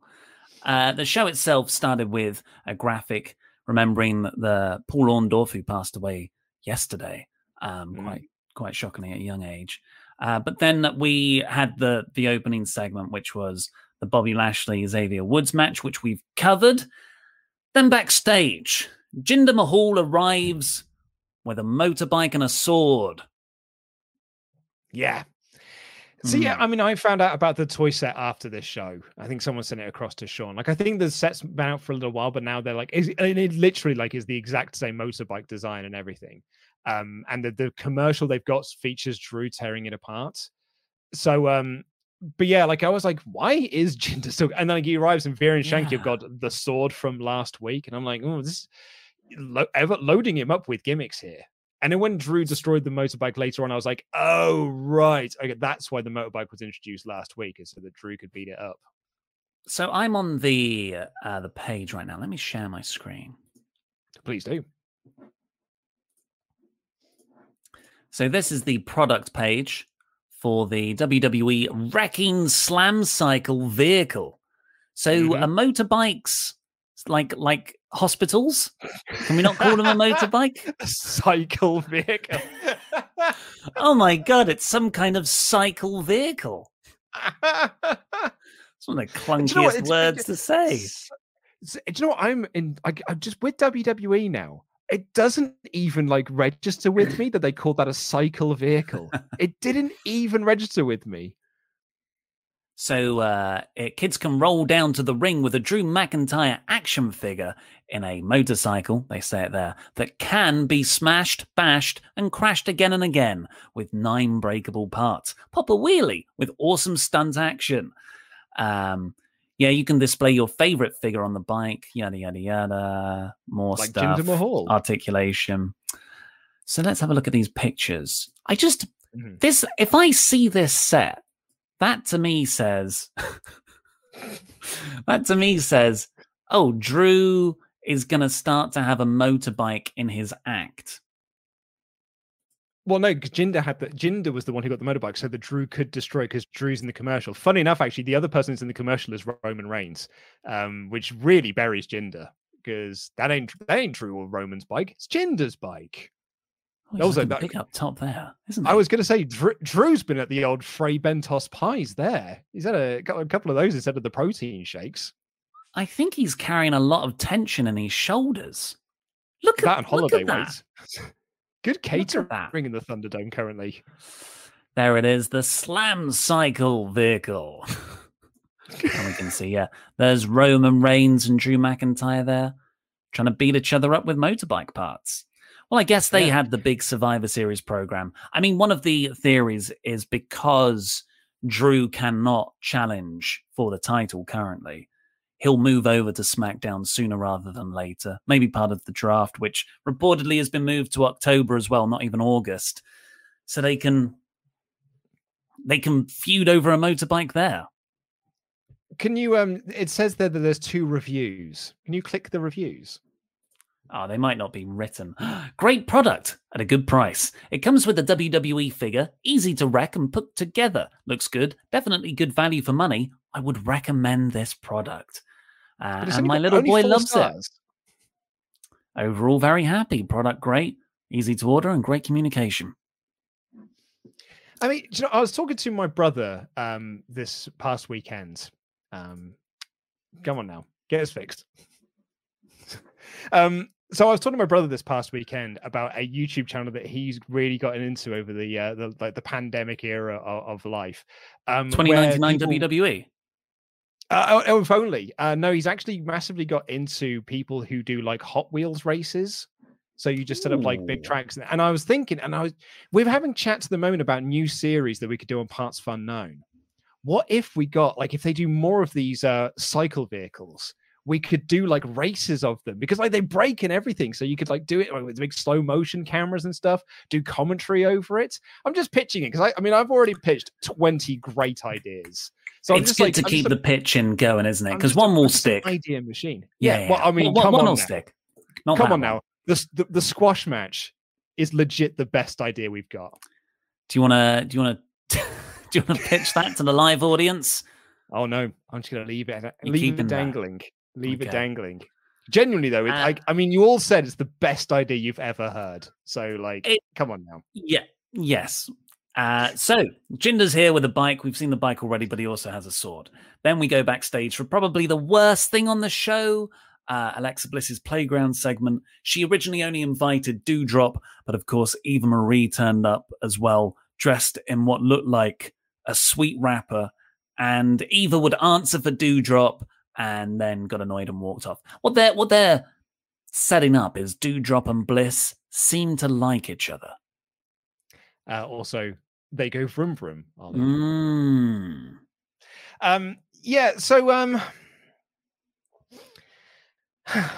Uh, the show itself started with a graphic remembering the Paul Orndorff who passed away yesterday, um, quite quite shockingly at a young age. Uh, but then we had the the opening segment, which was the Bobby Lashley Xavier Woods match, which we've covered. Then backstage, Jinder Mahal arrives with a motorbike and a sword. Yeah. So yeah, Mm. I mean, I found out about the toy set after this show. I think someone sent it across to Sean. Like, I think the set's been out for a little while, but now they're like, is and it literally like is the exact same motorbike design and everything. Um, and the the commercial they've got features Drew tearing it apart. So um, but yeah, like I was like, why is Jinder still? And then like, he arrives and Veer and Shanky have got the sword from last week, and I'm like, oh, this lo- ever loading him up with gimmicks here. And then when Drew destroyed the motorbike later on, I was like, oh, right. Okay, that's why the motorbike was introduced last week, is so that Drew could beat it up. So I'm on the uh, the page right now. Let me share my screen. Please do. So this is the product page for the WWE Wrecking Slam Cycle vehicle. So Mm-hmm. a motorbikes like like hospitals? Can we not call them a motorbike? cycle vehicle. oh my god, it's some kind of cycle vehicle. It's one of the clunkiest you know what? It's- words to say. Do you know what? I'm in. I, I'm just with WWE now. It doesn't even like register with me that they called that a cycle vehicle. it didn't even register with me. So uh, kids can roll down to the ring with a Drew McIntyre action figure in a motorcycle, they say it there, that can be smashed, bashed, and crashed again and again with nine breakable parts. Pop a wheelie with awesome stunt action. Um, yeah, you can display your favorite figure on the bike, yada, yada, yada. More Like stuff. Jinder Mahal. Articulation. So let's have a look at these pictures. I just, Mhm. this, if I see this set, that to me says, that to me says, oh, Drew is going to start to have a motorbike in his act. Well, no, because Jinder had the Jinder was the one who got the motorbike, so that Drew could destroy because Drew's in the commercial. Funny enough, actually, the other person who's in the commercial is Roman Reigns, um, which really buries Jinder because that ain't that ain't Drew or Roman's bike; it's Jinder's bike. Oh, Also, that- big up top there, isn't I was going to say Drew, Drew's been at the old Fray Bentos pies there. He's had a, a couple of those instead of the protein shakes. I think he's carrying a lot of tension in his shoulders. Look that at that look holiday that. weights. Good catering in the Thunderdome currently. There it is, the slam cycle vehicle. and we can see, yeah, there's Roman Reigns and Drew McIntyre there trying to beat each other up with motorbike parts. Well, I guess they Yeah. had the big Survivor Series program. I mean, one of the theories is because Drew cannot challenge for the title currently, he'll move over to SmackDown sooner rather than later. Maybe part of the draft, which reportedly has been moved to October as well, not even August. So they can they can feud over a motorbike there. Can you? Um, it says there that there's two reviews. Can you click the reviews? Oh, they might not be written. Great product at a good price. It comes with a WWE figure, easy to wreck and put together. Looks good. Definitely good value for money. I would recommend this product. Uh, and my little boy loves stars. it. Overall, very happy. Product great, easy to order, and great communication. I mean, you know, I was talking to my brother um, this past weekend. Um, come on now, get us fixed. um, so I was talking to my brother this past weekend about a YouTube channel that he's really gotten into over the uh, the like the pandemic era of, of life. Um, 2099 people- WWE. Uh, oh, if only. Uh, no, he's actually massively got into people who do like Hot Wheels races. So you just set up like big tracks, and- and I was thinking, and I was, we're having chats at the moment about new series that we could do on Parts of Unknown. What if we got like if they do more of these uh cycle vehicles, we could do like races of them because like they break and everything, so you could like do it like, with big slow motion cameras and stuff, do commentary over it. I'm just pitching it because I, I mean I've already pitched 20 great ideas. So I'm it's just good like to I'm keep just the pitching going, isn't it? Because one will I'm just an stick. Idea machine. Yeah, Yeah. Well. I mean, One- come one on will now. stick. Not come on one. now. The, the the squash match is legit the best idea we've got. Do you want to? Do you want to? do you want to pitch that to the live audience? Oh no, I'm just gonna leave it. Uh, You're leave it that. Leave it dangling. Genuinely though, it, I, I mean, you all said it's the best idea you've ever heard. So like, It- come on now. Yeah. Yes. Uh, so Jinder's here with a bike. We've seen the bike already, but he also has a sword. Then we go backstage for probably the worst thing on the show. Uh, Alexa Bliss's playground segment. She originally only invited Doudrop, but of course Eva Marie turned up as well, dressed in what looked like a sweet wrapper. And Eva would answer for Doudrop, and then got annoyed and walked off. What they're what they're setting up is Doudrop and Bliss seem to like each other. Uh, also, they go vroom. Ollie. Mm. Um, yeah. So um, I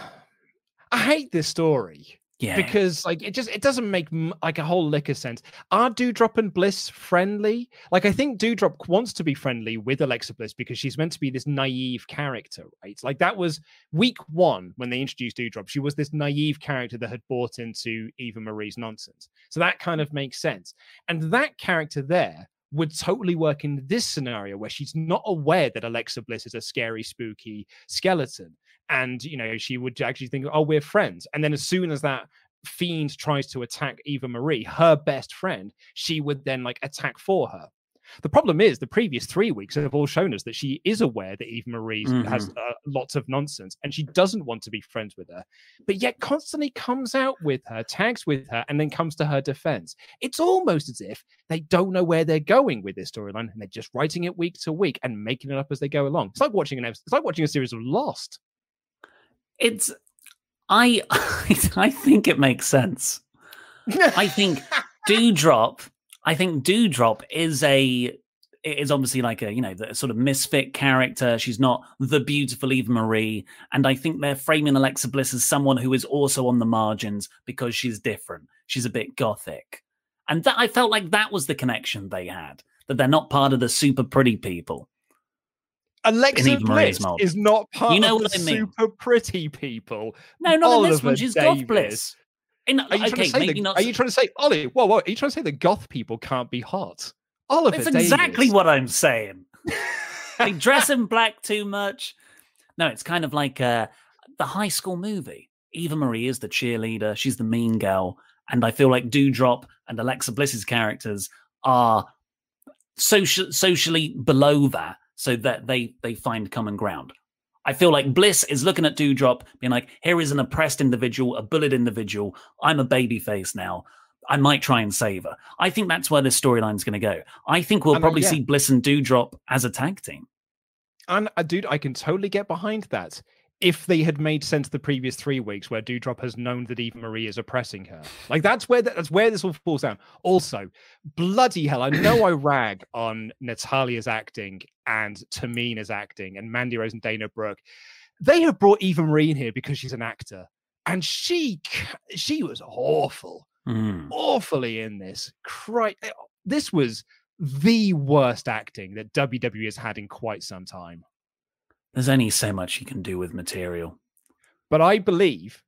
hate this story. Yeah. because like it just it doesn't make like a whole lick of sense. Are Doudrop and Bliss friendly? Like I think Doudrop wants to be friendly with Alexa Bliss because she's meant to be this naive character, right? Like that was week one when they introduced Doudrop. She was this naive character that had bought into Eva Marie's nonsense. So that kind of makes sense. And that character there would totally work in this scenario where she's not aware that Alexa Bliss is a scary, spooky skeleton. And, you know, she would actually think, oh, we're friends. And then as soon as that fiend tries to attack Eva Marie, her best friend, she would then like attack for her. The problem is the previous three weeks have all shown us that she is aware that Eva Marie mm-hmm. has uh, lots of nonsense and she doesn't want to be friends with her, but yet constantly comes out with her, tags with her, and then comes to her defense. It's almost as if they don't know where they're going with this storyline and they're just writing it week to week and making it up as they go along. It's like watching an episode, it's like watching a series of Lost. It's I I think it makes sense. I think Doudrop I think Doudrop is a is obviously like a you know the sort of misfit character. She's not the beautiful Eva Marie, and I think they're framing Alexa Bliss as someone who is also on the margins because she's different. She's a bit gothic, and that I felt like that was the connection they had. That they're not part of the super pretty people. Alexa Bliss is not part you know of the I mean? super pretty people. No, not Oliver in this one. She's Davis. goth Bliss. In, are, you okay, the, not... are you trying to say, Ollie? Whoa, whoa! Are you trying to say the goth people can't be hot? Oliver That's Davis. exactly what I'm saying. they dress in black too much. No, it's kind of like uh, the high school movie. Eva Marie is the cheerleader. She's the mean girl, and I feel like Doudrop and Alexa Bliss's characters are social, socially below that, so that they they find common ground. I feel like Bliss is looking at Doudrop, being like, here is an oppressed individual, a bullied individual. I'm a baby face now. I might try and save her. I think that's where this storyline is going to go. I think we'll and, probably yeah. see Bliss and Doudrop as a tag team. And uh, dude, I can totally get behind that if they had made sense the previous three weeks where Doudrop has known that Eva Marie is oppressing her. Like that's where that's where this all falls down. Also, bloody hell, I know I rag on Natalya's acting and Tamina's acting and Mandy Rose and Dana Brooke. They have brought Eva Marie in here because she's an actor. And she she was awful. Mm. Awfully in this. Cry this was the worst acting that WWE has had in quite some time. There's only so much you can do with material. But I believe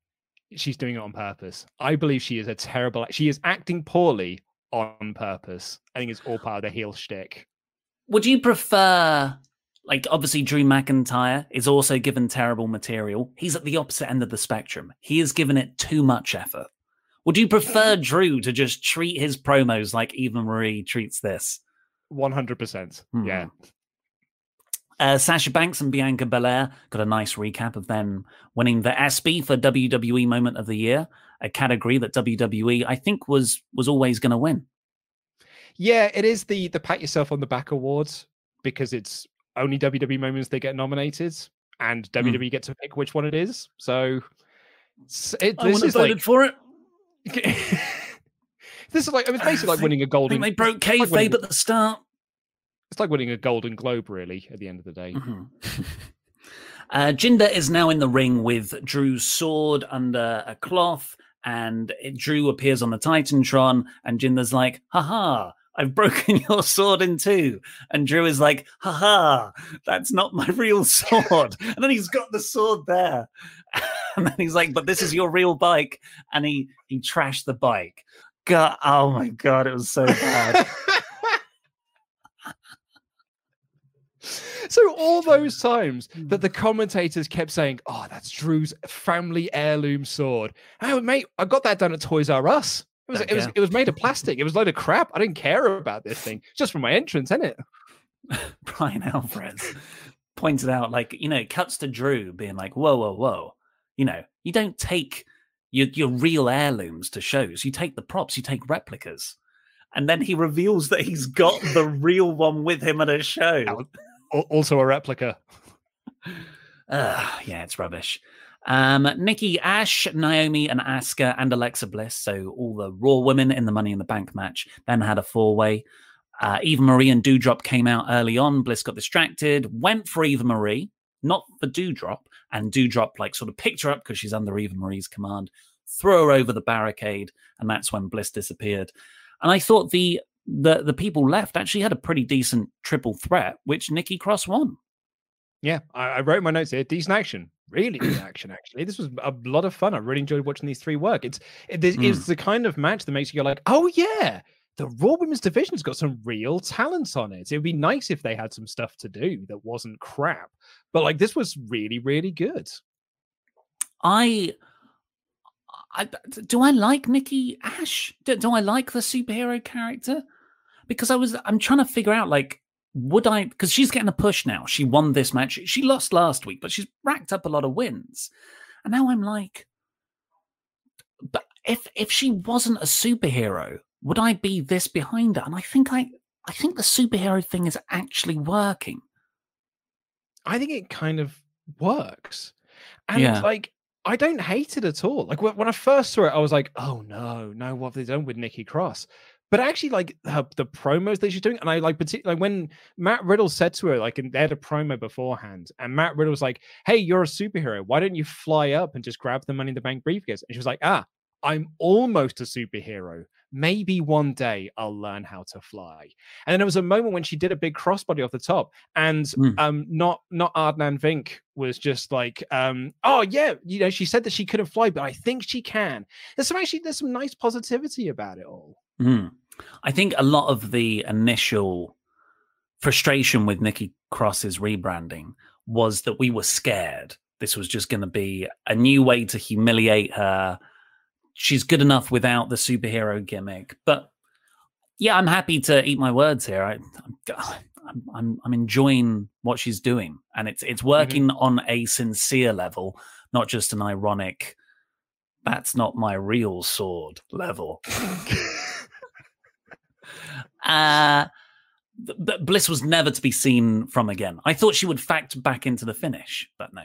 she's doing it on purpose. I believe she is a terrible. She is acting poorly on purpose. I think it's all part of the heel shtick. Would you prefer, like, obviously Drew McIntyre is also given terrible material. He's at the opposite end of the spectrum. He is given it too much effort. Would you prefer Drew to just treat his promos like Eva Marie treats this? 100%. Hmm. Yeah. Uh, Sasha Banks and Bianca Belair got a nice recap of them winning the ESPY for WWE Moment of the Year, a category that WWE I think was was always going to win. Yeah, it is the the pat yourself on the back awards because it's only WWE moments they get nominated, and mm. WWE get to pick which one it is. So it, I this is voted like, for it. this is like I mean, it's basically like winning a golden. they broke kayfabe like at the start. It's like winning a Golden Globe, really, at the end of the day. Mm-hmm. uh, Jinder is now in the ring with Drew's sword under a cloth, and Drew appears on the Titantron, and Jinder's like, haha, I've broken your sword in two. And Drew is like, haha, that's not my real sword. and then he's got the sword there. and then he's like, but this is your real bike. And he he trashed the bike. God, oh my god, it was so bad. So all those times that hmm. the commentators kept saying, "Oh, that's Drew's family heirloom sword," oh mate, I got that done at Toys R Us. It was, it was, it was made of plastic. It was a load of crap. I didn't care about this thing just for my entrance, isn't it? Bryan Alvarez pointed out, like, you know, it cuts to Drew being like, whoa, whoa, whoa. You know, you don't take your, your real heirlooms to shows. You take the props, you take replicas. And then he reveals that he's got the real one with him at a show also a replica. Uh, yeah, it's rubbish. Um, Nikki Ash, Naomi, and Asuka, and Alexa Bliss. So all the Raw women in the Money in the Bank match. Then had a four way. Uh, Eva Marie and Doudrop came out early on. Bliss got distracted, went for Eva Marie, not for Doudrop, and Doudrop like sort of picked her up because she's under Eva Marie's command, threw her over the barricade, and that's when Bliss disappeared. And I thought the the the people left actually had a pretty decent triple threat, which Nikki Cross won. Yeah, I, I wrote my notes here. Decent action, really good action. Actually, this was a lot of fun. I really enjoyed watching these three work. It's it, mm. it's the kind of match that makes you go like, oh yeah, the Raw Women's Division's got some real talents on it. It would be nice if they had some stuff to do that wasn't crap. But like this was really, really good. I I, do I like Nikki Ash? Do, do, I like the superhero character? Because I was I'm trying to figure out like would I because she's getting a push now. She won this match. She lost last week, but she's racked up a lot of wins. And now I'm like, but if if she wasn't a superhero, would I be this behind her? And I think I I think the superhero thing is actually working. I think it kind of works. And Yeah. like I don't hate it at all. Like when when I first saw it, I was like, "Oh no, no, what have they done with Nikki Cross?" But actually, like her, the promos that she's doing, and I like particularly like when Matt Riddle said to her, like, and they had a promo beforehand, and Matt Riddle was like, "Hey, you're a superhero. Why don't you fly up and just grab the Money in the Bank briefcase?" And she was like, "Ah, I'm almost a superhero. Maybe one day I'll learn how to fly." And then there was a moment when she did a big crossbody off the top, and um, not not Adnan Virk was just like, um, "Oh yeah, you know," she said that she couldn't fly, but I think she can. There's some actually there's some nice positivity about it all. Mm. I think a lot of the initial frustration with Nikki Cross's rebranding was that we were scared. This was just going to be a new way to humiliate her. She's good enough without the superhero gimmick. But yeah, I'm happy to eat my words here. I, I'm, I'm, I'm enjoying what she's doing, and it's it's mm-hmm. working on a sincere level, not just an ironic. That's not my real sword level. Uh, but Bliss was never to be seen from again. I thought she would fact back into the finish, but no.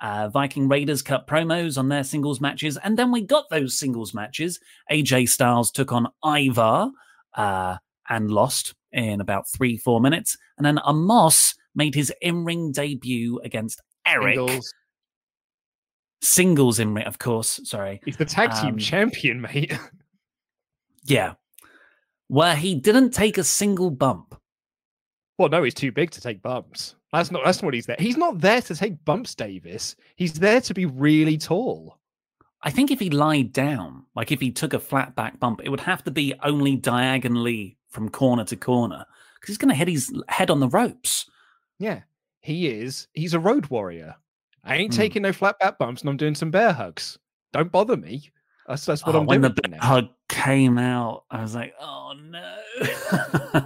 Uh, Viking Raiders cut promos on their singles matches, and then we got those singles matches. AJ Styles took on Ivar uh, and lost in about three, four minutes. And then Omos made his in ring debut against Erik. Singles. Singles in ring, of course. Sorry. He's the tag team Um, champion, mate. Yeah. Where he didn't take a single bump. Well, no, he's too big to take bumps. That's not that's not what he's there. He's not there to take bumps, Davis. He's there to be really tall. I think if he lied down, like if he took a flat back bump, it would have to be only diagonally from corner to corner because he's going to hit his head on the ropes. Yeah, he is. He's a road warrior. I ain't Hmm. taking no flat back bumps, and I'm doing some bear hugs. Don't bother me. That's that's what Oh, I'm when doing. the now. hug came out, I was like, "Oh no!" I,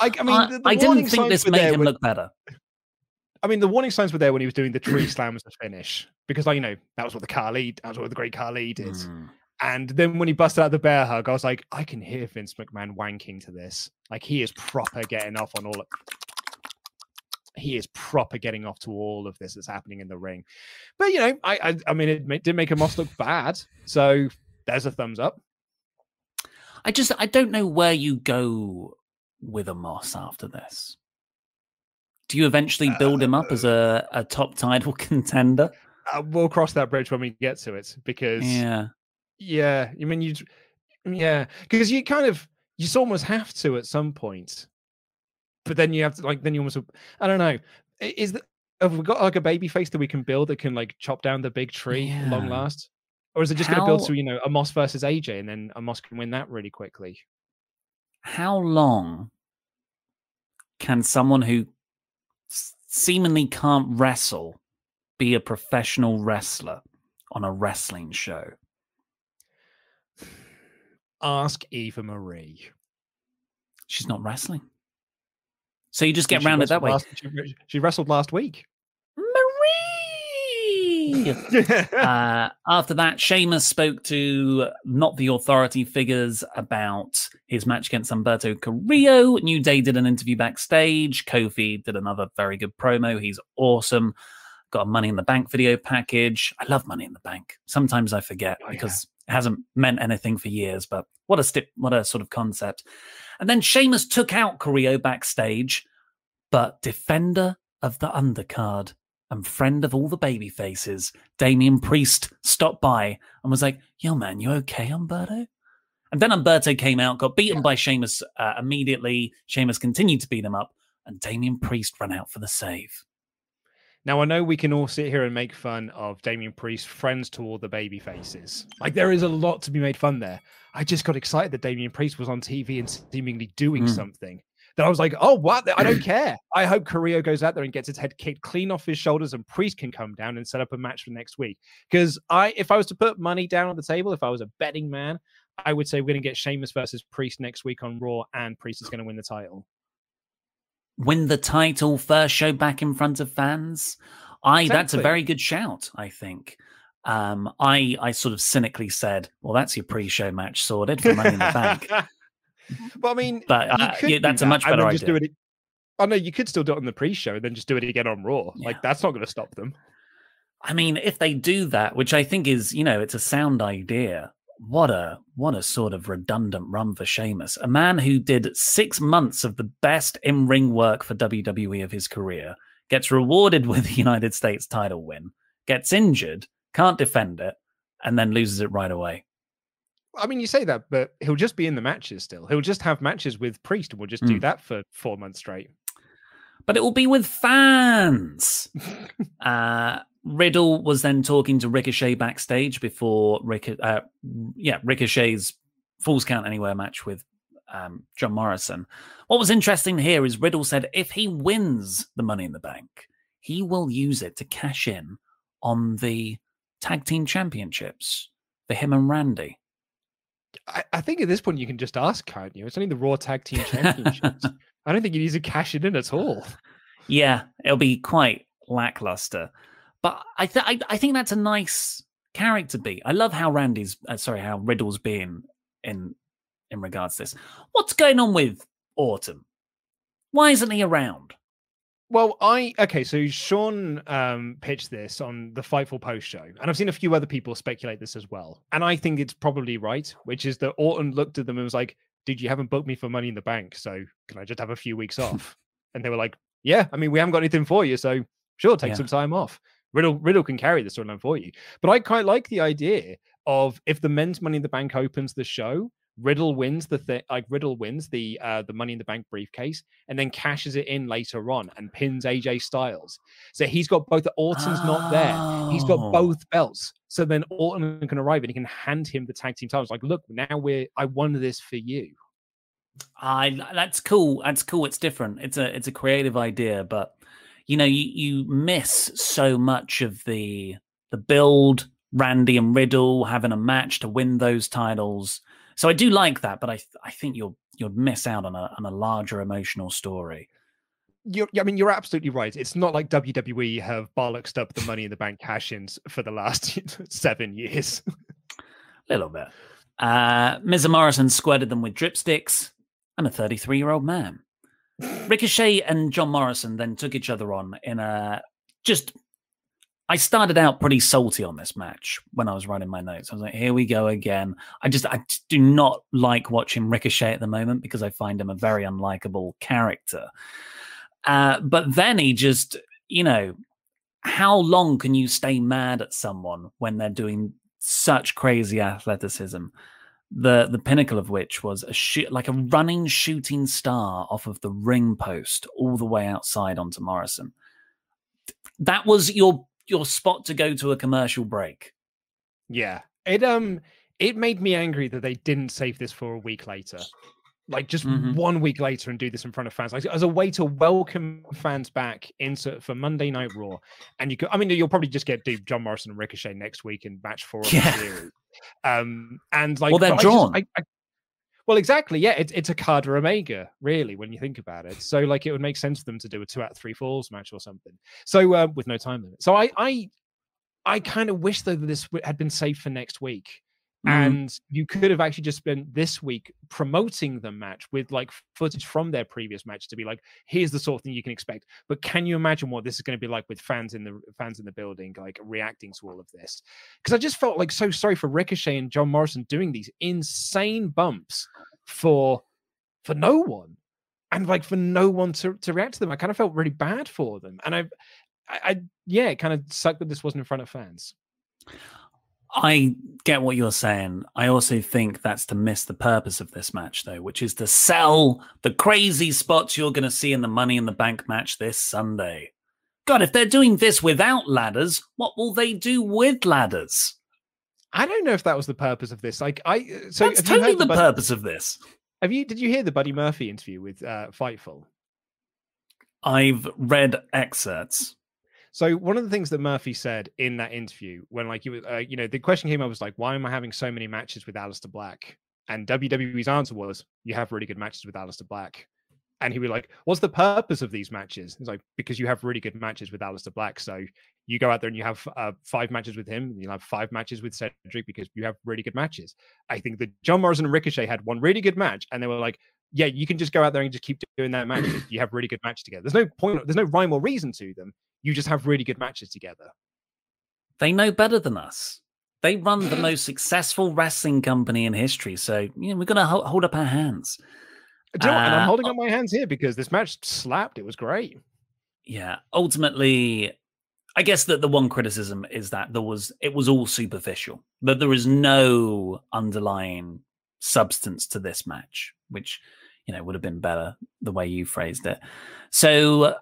I mean, I, the, the I didn't think this made him when- look better. I mean, the warning signs were there when he was doing the tree slams to finish because, like, you know, that was what the Khali, that was what the great Khali did. Hmm. And then when he busted out the bear hug, I was like, I can hear Vince McMahon wanking to this. Like, he is proper getting off on all of. He is proper getting off to all of this that's happening in the ring. But you know, I I, I mean, it ma- did make Omos look bad, so there's a thumbs up. I just I don't know where you go with Omos after this. Do you eventually build him up as a, a top title contender? Uh, we'll cross that bridge when we get to it because Yeah. yeah, I mean, you, yeah, because you kind of, you almost have to at some point, but then you have to like, then you almost, I don't know, is that have we got like a baby face that we can build that can like chop down the big tree at long last, or is it just going to build How- to you know Omos versus AJ and then Omos can win that really quickly? How long can someone who seemingly can't wrestle be a professional wrestler on a wrestling show? Ask Eva Marie. She's not wrestling. So you just get She round it that way. last- she, she wrestled last week. Marie. uh, after that, Sheamus spoke to not the authority figures about his match against Humberto Carrillo. New Day did an interview backstage. Kofi did another very good promo. He's awesome. Got a Money in the Bank video package. I love Money in the Bank. Sometimes I forget because it hasn't meant anything for years, but what a stip, what a sort of concept. And then Sheamus took out Carrillo backstage, but defender of the undercard and friend of all the baby faces, Damien Priest stopped by and was like, Yo, man, you okay, Humberto? And then Humberto came out, got beaten by Sheamus uh, immediately. Sheamus continued to beat him up, and Damien Priest ran out for the save. Now I know we can all sit here and make fun of Damien Priest, friends to all the baby faces. Like there is a lot to be made fun there. I just got excited that Damien Priest was on TV and seemingly doing Mm. something. That I was like, oh what? I don't care. I hope Carrillo goes out there and gets his head kicked clean off his shoulders, and Priest can come down and set up a match for next week. Because I, if I was to put money down on the table, if I was a betting man, I would say we're going to get Sheamus versus Priest next week on Raw, and Priest is going to win the title. Win the title first show back in front of fans. I exactly. that's a very good shout. I think. Um, I I sort of cynically said, "Well, that's your pre-show match sorted for Money in the Bank." well, I mean, but uh, yeah, that's that, a much better idea. Just do it, oh no, you could still do it on the pre-show and then just do it again on Raw. Yeah. Like that's not going to stop them. I mean, if they do that, which I think is, you know, it's a sound idea. What a what a sort of redundant run for Sheamus, a man who did six months of the best in ring work for WWE of his career, gets rewarded with the United States title win, gets injured, can't defend it, and then loses it right away. I mean, you say that, but he'll just be in the matches still. He'll just have matches with Priest, and we'll just mm. do hmm. that for four months straight. But it will be with fans. uh, Riddle was then talking to Ricochet backstage before Ric- uh, yeah, Ricochet's Falls Count Anywhere match with um, John Morrison. What was interesting here is Riddle said if he wins the Money in the Bank, he will use it to cash in on the tag team championships for him and Randy. I, I think at this point you can just ask, can't you? It's only the Raw Tag Team Championships. I don't think he needs to cash it in at all. Yeah, it'll be quite lackluster. But I, th- I, I think that's a nice character beat. I love how Randy's uh, sorry how Riddle's being in in regards to this. What's going on with Orton? Why isn't he around? Well, I okay. So Sean um, pitched this on the Fightful post show, and I've seen a few other people speculate this as well. And I think it's probably right, which is that Orton looked at them and was like, "Dude, you haven't booked me for Money in the Bank, so can I just have a few weeks off?" and they were like, "Yeah, I mean, we haven't got anything for you, so sure, take yeah. some time off." Riddle Riddle can carry the storyline for you. But I quite like the idea of if the men's Money in the Bank opens the show, Riddle wins the thing, like Riddle wins the uh, the Money in the Bank briefcase, and then cashes it in later on and pins AJ Styles. So he's got both. Orton's oh. not there. He's got oh. both belts. So then Orton can arrive and he can hand him the tag team titles. Like, look, now we're I won this for you. I that's cool. That's cool. It's different. It's a it's a creative idea, but you know, you, you miss so much of the the build, Randy and Riddle having a match to win those titles. So I do like that, but I I think you'll you'll miss out on a on a larger emotional story. You're, I mean, you're absolutely right. It's not like WWE have bollocksed up the Money in the Bank cash-ins for the last seven years. a little bit. Uh, Miz and Morrison squirted them with dripsticks I'm a 33-year-old man. Ricochet and John Morrison then took each other on in a just. I started out pretty salty on this match when I was writing my notes. I was like, "Here we go again." I just, I just do not like watching Ricochet at the moment because I find him a very unlikable character. Uh, but then he just, you know, how long can you stay mad at someone when they're doing such crazy athleticism? The the pinnacle of which was a shoot like a running shooting star off of the ring post all the way outside onto Morrison. That was your your spot to go to a commercial break. Yeah. It um it made me angry that they didn't save this for a week later. Like just mm-hmm. one week later and do this in front of fans, like as a way to welcome fans back into for Monday Night Raw. And you could, I mean, you'll probably just get do John Morrison and Ricochet next week in match four. Yeah. Um, and like, well, they're drawn. I just, I, I, well, exactly. Yeah, it's Okada Omega, really, when you think about it. So, like, it would make sense for them to do a two out three falls match or something. So, uh, with no time limit. So, I I I kind of wish though that this had been saved for next week Mm. And you could have actually just spent this week promoting the match with like footage from their previous match to be like, here's the sort of thing you can expect. But can you imagine what this is going to be like with fans in the fans in the building, like reacting to all of this? Because I just felt like so sorry for Ricochet and John Morrison doing these insane bumps for for no one and like for no one to, to react to them. I kind of felt really bad for them. And I, I, I yeah, it kind of sucked that this wasn't in front of fans. I get what you're saying. I also think that's to miss the purpose of this match, though, which is to sell the crazy spots you're going to see in the Money in the Bank match this Sunday. God, if they're doing this without ladders, what will they do with ladders? I don't know if that was the purpose of this. Like, I uh, so that's totally the, the purpose of this. Have you? Did you hear the Buddy Murphy interview with uh, Fightful? I've read excerpts. So one of the things that Murphy said in that interview, when like you, uh, you know, the question came up was like, why am I having so many matches with Aleister Black And WWE's answer was, "You have really good matches with Aleister Black." And he was like, "What's the purpose of these matches?" It's like because you have really good matches with Aleister Black, so you go out there and you have uh, five matches with him, you'll have five matches with Cedric because you have really good matches. I think that John Morrison and Ricochet had one really good match, and they were like, "Yeah, you can just go out there and just keep doing that match. you have really good matches together. There's no point, there's no rhyme or reason to them. You just have really good matches together." They know better than us. They run the most successful wrestling company in history, so you know, we're gonna ho- hold up our hands. Know, and I'm Uh, holding up my hands here because this match slapped. It was great. yeah ultimately i guess that the one criticism is that there was it was all superficial that there is no underlying substance to this match which you know would have been better the way you phrased it so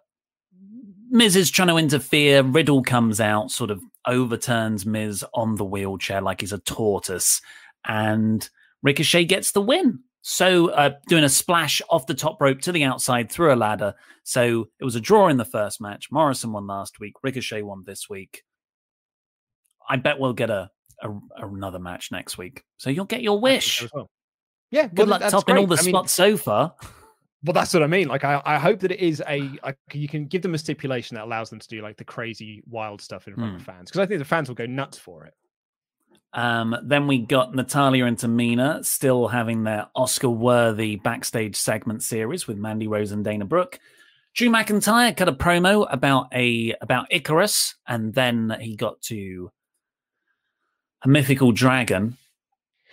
miz is trying to interfere riddle comes out sort of overturns miz on the wheelchair like he's a tortoise and ricochet gets the win so uh, doing a splash off the top rope to the outside through a ladder. So it was a draw in the first match. Morrison won last week. Ricochet won this week. I bet we'll get a, a another match next week. So you'll get your wish. Well. Yeah, Good well, luck topping all the I mean, spots so far. Well, that's what I mean. Like, I, I hope that it is a, like, you can give them a stipulation that allows them to do like the crazy, wild stuff in front of fans because I think the fans will go nuts for it. Um, then we got Natalya and Tamina still having their Oscar worthy backstage segment series with Mandy Rose and Dana Brooke. Drew McIntyre cut a promo about a about Icarus, and then he got to a mythical dragon.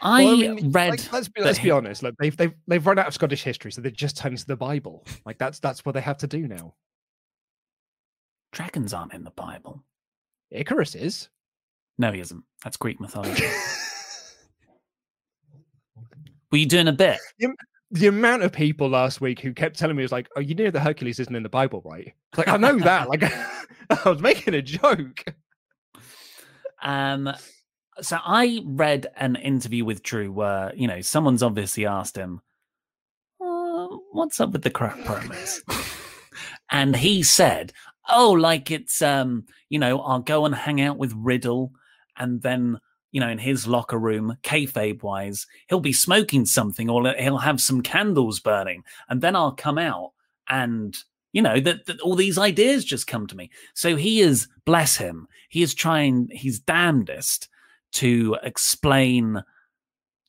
I, Well, mean, read. like, let's be let's be honest. Like, they've they've they've run out of Scottish history, so they just turned to the Bible. Like that's that's what they have to do now. Dragons aren't in the Bible. Icarus is. No, he isn't. That's Greek mythology. Were you doing a bit? The, the amount of people last week who kept telling me was like, "Oh, you know that Hercules isn't in the Bible, right?" It's like I know that. Like I was making a joke. Um, so I read an interview with Drew where you know someone's obviously asked him, uh, "What's up with the crap promos?" and he said, "Oh, like it's um, you know, I'll go and hang out with Riddle, and then." You know, in his locker room, kayfabe wise, he'll be smoking something or he'll have some candles burning, and then I'll come out and you know that, that all these ideas just come to me so he is bless him he is trying his damnedest to explain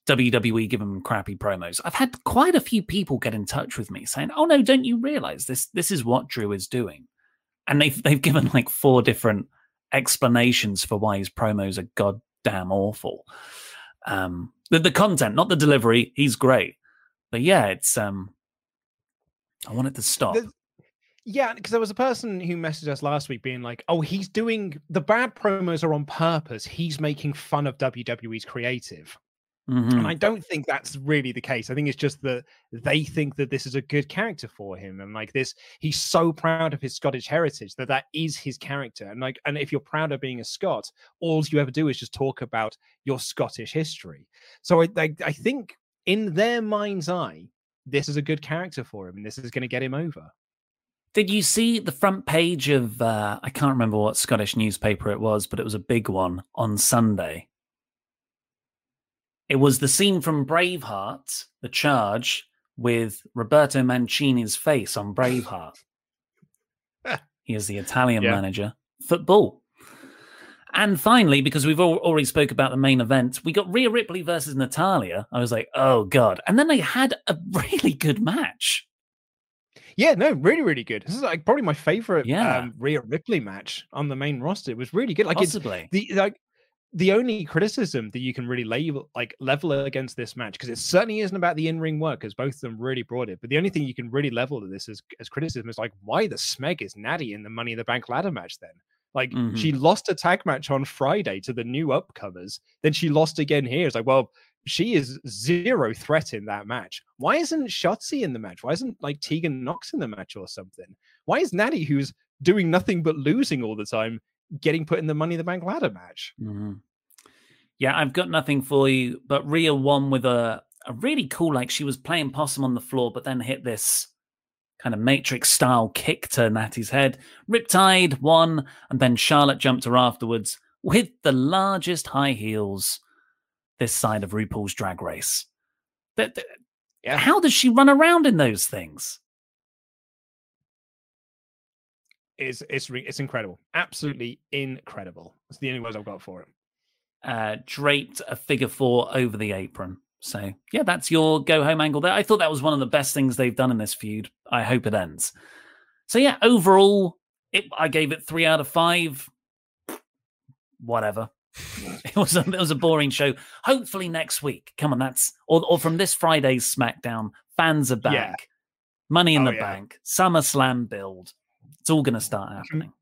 WWE giving him crappy promos. I've had quite a few people get in touch with me saying, "Oh no, don't you realize this this is what Drew is doing?" And they've they've given like four different explanations for why his promos are goddamn awful. Um the, the content, not the delivery, he's great. But yeah, it's um I want it to stop. The- Yeah, because there was a person who messaged us last week being like, "Oh, he's doing the bad promos are on purpose. He's making fun of WWE's creative." Mhm. And I don't think that's really the case. I think it's just that they think that this is a good character for him, and like this, he's so proud of his Scottish heritage that that is his character. And like, and if you're proud of being a Scot, all you ever do is just talk about your Scottish history. So I, I, I think in their mind's eye, this is a good character for him, and this is going to get him over. Did you see the front page of uh, I can't remember what Scottish newspaper it was, but it was a big one on Sunday. It was the scene from Braveheart, The Charge, with Roberto Mancini's face on Braveheart. he is the Italian Yeah. manager. Football. And finally, because we've al- already spoke about the main event, we got Rhea Ripley versus Natalya. I was like, oh god! And then they had a really good match. Yeah, no, really, really good. This is like probably my favorite Yeah. um, Rhea Ripley match on the main roster. It was really good. Like Possibly. it's the like the only criticism that you can really label like level against this match because it certainly isn't about the in-ring work because both of them really brought it. But the only thing you can really level to this as, as criticism is like why the smeg is Natty in the Money in the Bank ladder match then. Like she lost a tag match on Friday to the new upcomers, then she lost again here. It's like, well, she is zero threat in that match. Why isn't Shotzi in the match? Why isn't like Tegan Nox in the match or something? Why is Natty, who's doing nothing but losing all the time, getting put in the Money in the Bank ladder match? Mhm. Yeah, I've got nothing for you, but Rhea won with a, a really cool, like she was playing possum on the floor, but then hit this kind of Matrix style kick to Natty's head. Riptide won, and then Charlotte jumped her afterwards with the largest high heels this side of RuPaul's drag race. That, that- How does she run around in those things? It's it's it's incredible, absolutely incredible. It's the only words I've got for it. Uh, draped a figure four over the apron. So yeah, that's your go home angle there. I thought that was one of the best things they've done in this feud. I hope it ends. So yeah, overall, it, I gave it three out of five. Whatever. it was a, it was a boring show. Hopefully next week. Come on, that's or or from this Friday's SmackDown. Fans are back. Yeah. Money in Oh, the yeah. bank. SummerSlam build. It's all going to start mm-hmm. happening.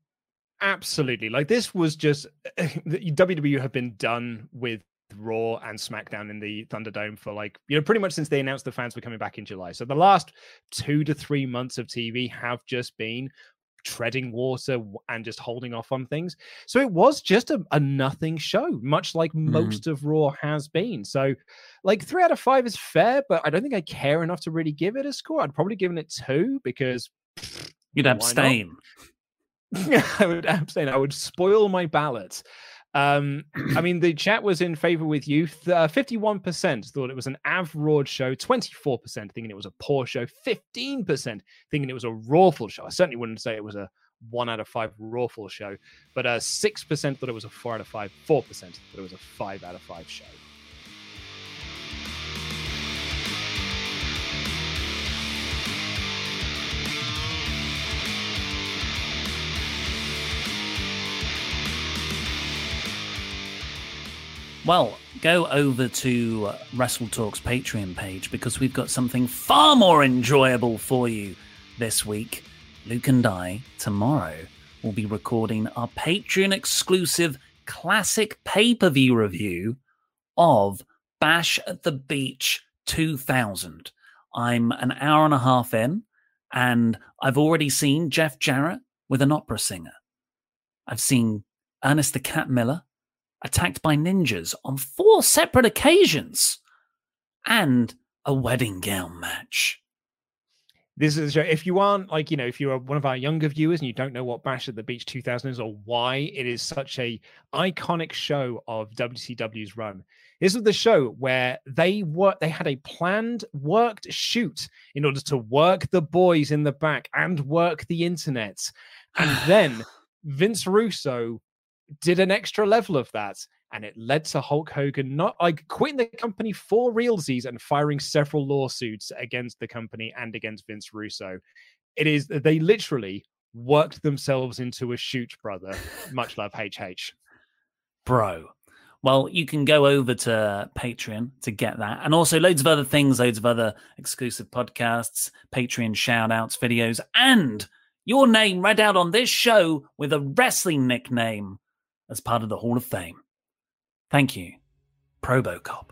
Absolutely. Like this was just WWE have been done with Raw and SmackDown in the Thunderdome for like, you know, pretty much since they announced the fans were coming back in July. So the last two to three months of TV have just been treading water and just holding off on things. So it was just a, a nothing show, much like mm. most of Raw has been. So like three out of five is fair, but I don't think I care enough to really give it a score. I'd probably given it two because You'd abstain. I would abstain. I would spoil my ballot. Um, I mean, the chat was in favor with you. Uh, 51% thought it was an average show, 24% thinking it was a poor show, 15% thinking it was a rawful show. I certainly wouldn't say it was a one out of five rawful show, but uh, 6% thought it was a four out of five, 4% thought it was a five out of five show. Well, go over to Wrestle Talk's Patreon page because we've got something far more enjoyable for you this week. Luke and I, tomorrow, will be recording our Patreon exclusive classic pay per view review of Bash at the Beach 2000. I'm an hour and a half in, and I've already seen Jeff Jarrett with an opera singer. I've seen Ernest the Cat Miller attacked by ninjas on four separate occasions and a wedding gown match. This is a show. If you aren't like, you know, if you're one of our younger viewers and you don't know what Bash at the Beach 2000 is or why it is such a iconic show of WCW's run, this was the show where they were they had a planned, worked shoot in order to work the boys in the back and work the internet. And then Vince Russo did an extra level of that and it led to Hulk Hogan not like quitting the company for realsies and firing several lawsuits against the company and against Vince Russo. It is they literally worked themselves into a shoot, brother. Much love, HH. Bro. Well, you can go over to Patreon to get that. And also loads of other things, loads of other exclusive podcasts, Patreon shout outs, videos, and your name read out on this show with a wrestling nickname as part of the Hall of Fame. Thank you, Probocop.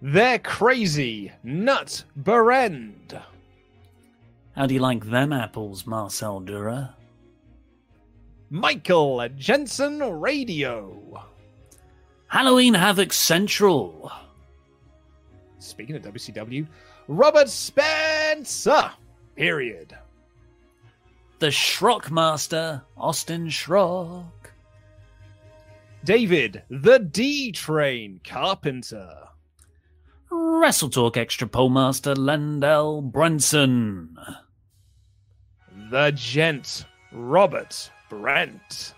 They're crazy. Nut Berend. How do you like them apples, Marcel Dura? Michael Jensen Radio. Halloween Havoc Central. Speaking of WCW, Robert Spencer. Period. The Schrock Master, Austin Schrock. David, the D Train Carpenter. Wrestle Talk Extra Pole Master, Lendell Brunson. The Gent, Robert Brent.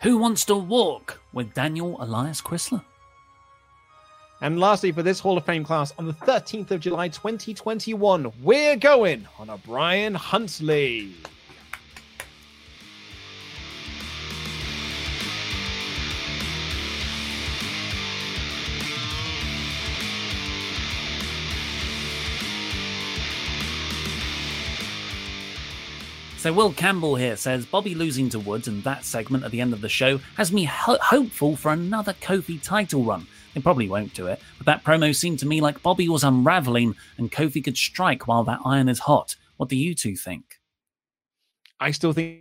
Who Wants to Walk with Daniel Elias Chrysler. And lastly, for this Hall of Fame class on the 13th of July 2021, we're going on a Brian Huntley. So Will Campbell here says Bobby losing to Woods and that segment at the end of the show has me ho- hopeful for another Kofi title run. They probably won't do it, but that promo seemed to me like Bobby was unraveling and Kofi could strike while that iron is hot. What do you two think? I still think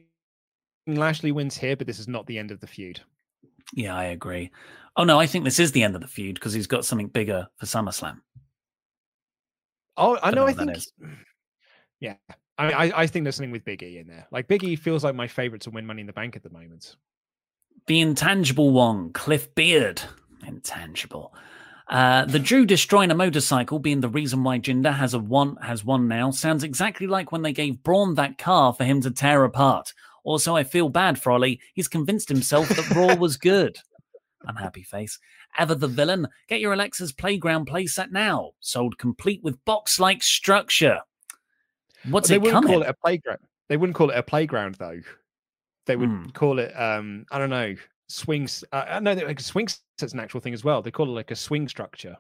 Lashley wins here, but this is not the end of the feud. Yeah, I agree. Oh no, I think this is the end of the feud because he's got something bigger for SummerSlam. Oh, I know. know I think. is. Yeah, I, I I think there's something with Big E in there. Like Big E feels like my favorite to win Money in the Bank at the moment. The intangible one, Cliff Beard. Intangible. Uh, the Drew destroying a motorcycle being the reason why Jinder has a one has one now sounds exactly like when they gave Braun that car for him to tear apart. Also, I feel bad for Ollie. He's convinced himself that Raw was good. Unhappy face. Ever the villain? Get your Alexa's Playground playset now. Sold complete with box-like structure. What's they it wouldn't coming? call it a playground. They wouldn't call it a playground though. They would Hmm. call it um I don't know swings. Uh, I know that like swing set's an actual thing as well. They call it like a swing structure.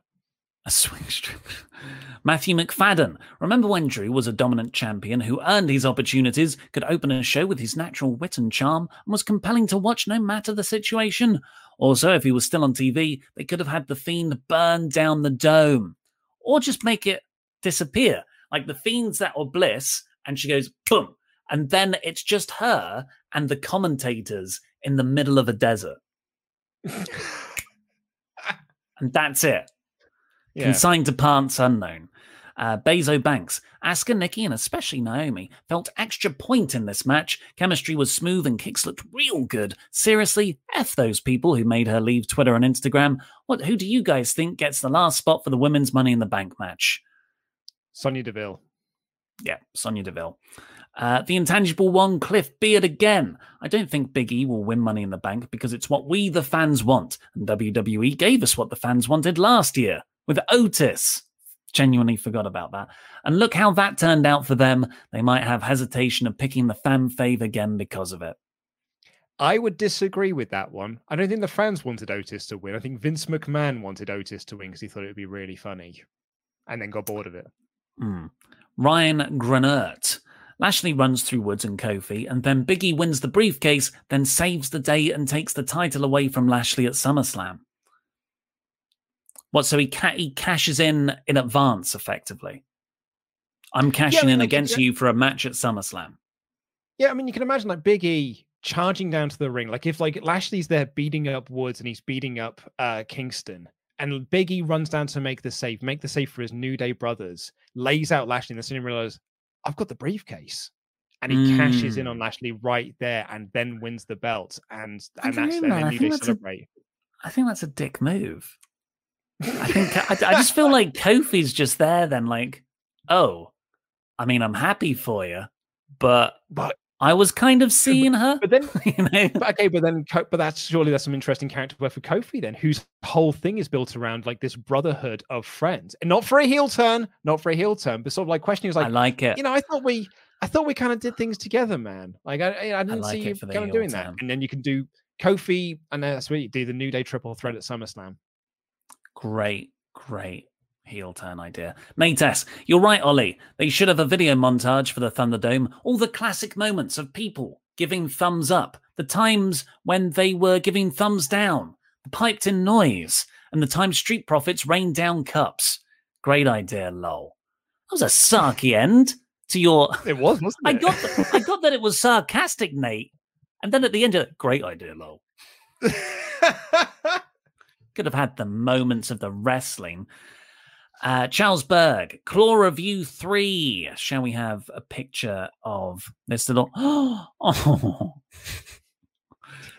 A swing structure. Matthew McFadden. Remember when Drew was a dominant champion who earned his opportunities, could open a show with his natural wit and charm, and was compelling to watch no matter the situation? Also, if he was still on TV, they could have had The Fiend burn down the dome. Or just make it disappear. Like The Fiend's that or Bliss, and she goes, boom. And then it's just her and the commentators in the middle of a desert. and that's it. Yeah. Consigned to parts unknown. Uh, Bezo Banks, Asuka, Nikki, and especially Naomi felt extra point in this match. Chemistry was smooth and kicks looked real good. Seriously, F those people who made her leave Twitter and Instagram. What? Who do you guys think gets the last spot for the women's Money in the Bank match? Sonya Deville. Yeah, Sonya Deville. Uh, the intangible one, Cliff Beard again. I don't think Big E will win Money in the Bank because it's what we, the fans, want. And WWE gave us what the fans wanted last year with Otis. Genuinely forgot about that. And look how that turned out for them. They might have hesitation of picking the fan fave again because of it. I would disagree with that one. I don't think the fans wanted Otis to win. I think Vince McMahon wanted Otis to win because he thought it would be really funny, and then got bored of it. Hmm. Ryan Granert. Lashley runs through Woods and Kofi, and then Biggie wins the briefcase, then saves the day and takes the title away from Lashley at SummerSlam. What? So he ca- he cashes in in advance, effectively. I'm cashing mean, in like, against yeah. you for a match at SummerSlam. Yeah, I mean, you can imagine like Big E charging down to the ring. Like if like Lashley's there beating up Woods and he's beating up uh Kingston, and Big E runs down to make the save, make the save for his New Day brothers, lays out Lashley, and the suddenly realizes, I've got the briefcase. And he cashes in on Mm. Lashley right there and then wins the belt. And I and that's know, and then New think Day that's a- celebrate. I think that's a dick move. I think I, I just feel like Kofi's just there. Then, like, oh, I mean, I'm happy for you, but But I was kind of seeing her. But then, you know, but okay, but then, but that's surely that's some interesting character work for Kofi then, whose whole thing is built around like this brotherhood of friends, and not for a heel turn, not for a heel turn, but sort of like questioning is like, I like it. you know, I thought we, I thought we kind of did things together, man. Like I, I I didn't like see you kind of doing that, and then you can do Kofi, and then that's where you do the New Day triple threat at SummerSlam. Great, great heel turn idea. Nate S., you're right, Ollie. They should have a video montage for the Thunderdome. All the classic moments of people giving thumbs up, the times when they were giving thumbs down, the piped in noise, and the time Street Profits rained down cups. Great idea, lol. That was a sarky end to your. It was, wasn't it? I got, th- I got that it was sarcastic, Nate. And then at the end, you're great idea, lol. Could have had the moments of the wrestling. Uh, Charles Berg, Claw Review 3. Shall we have a picture of this little. Oh.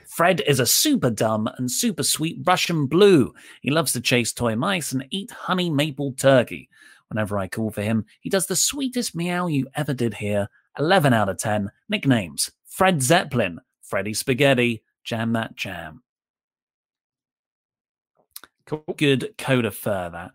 Fred is a super dumb and super sweet Russian blue. He loves to chase toy mice and eat honey maple turkey. Whenever I call for him, he does the sweetest meow you ever did hear. 11 out of 10. Nicknames Fred Zeppelin, Freddy Spaghetti, Jam That Jam. Cool. Good code of fur that.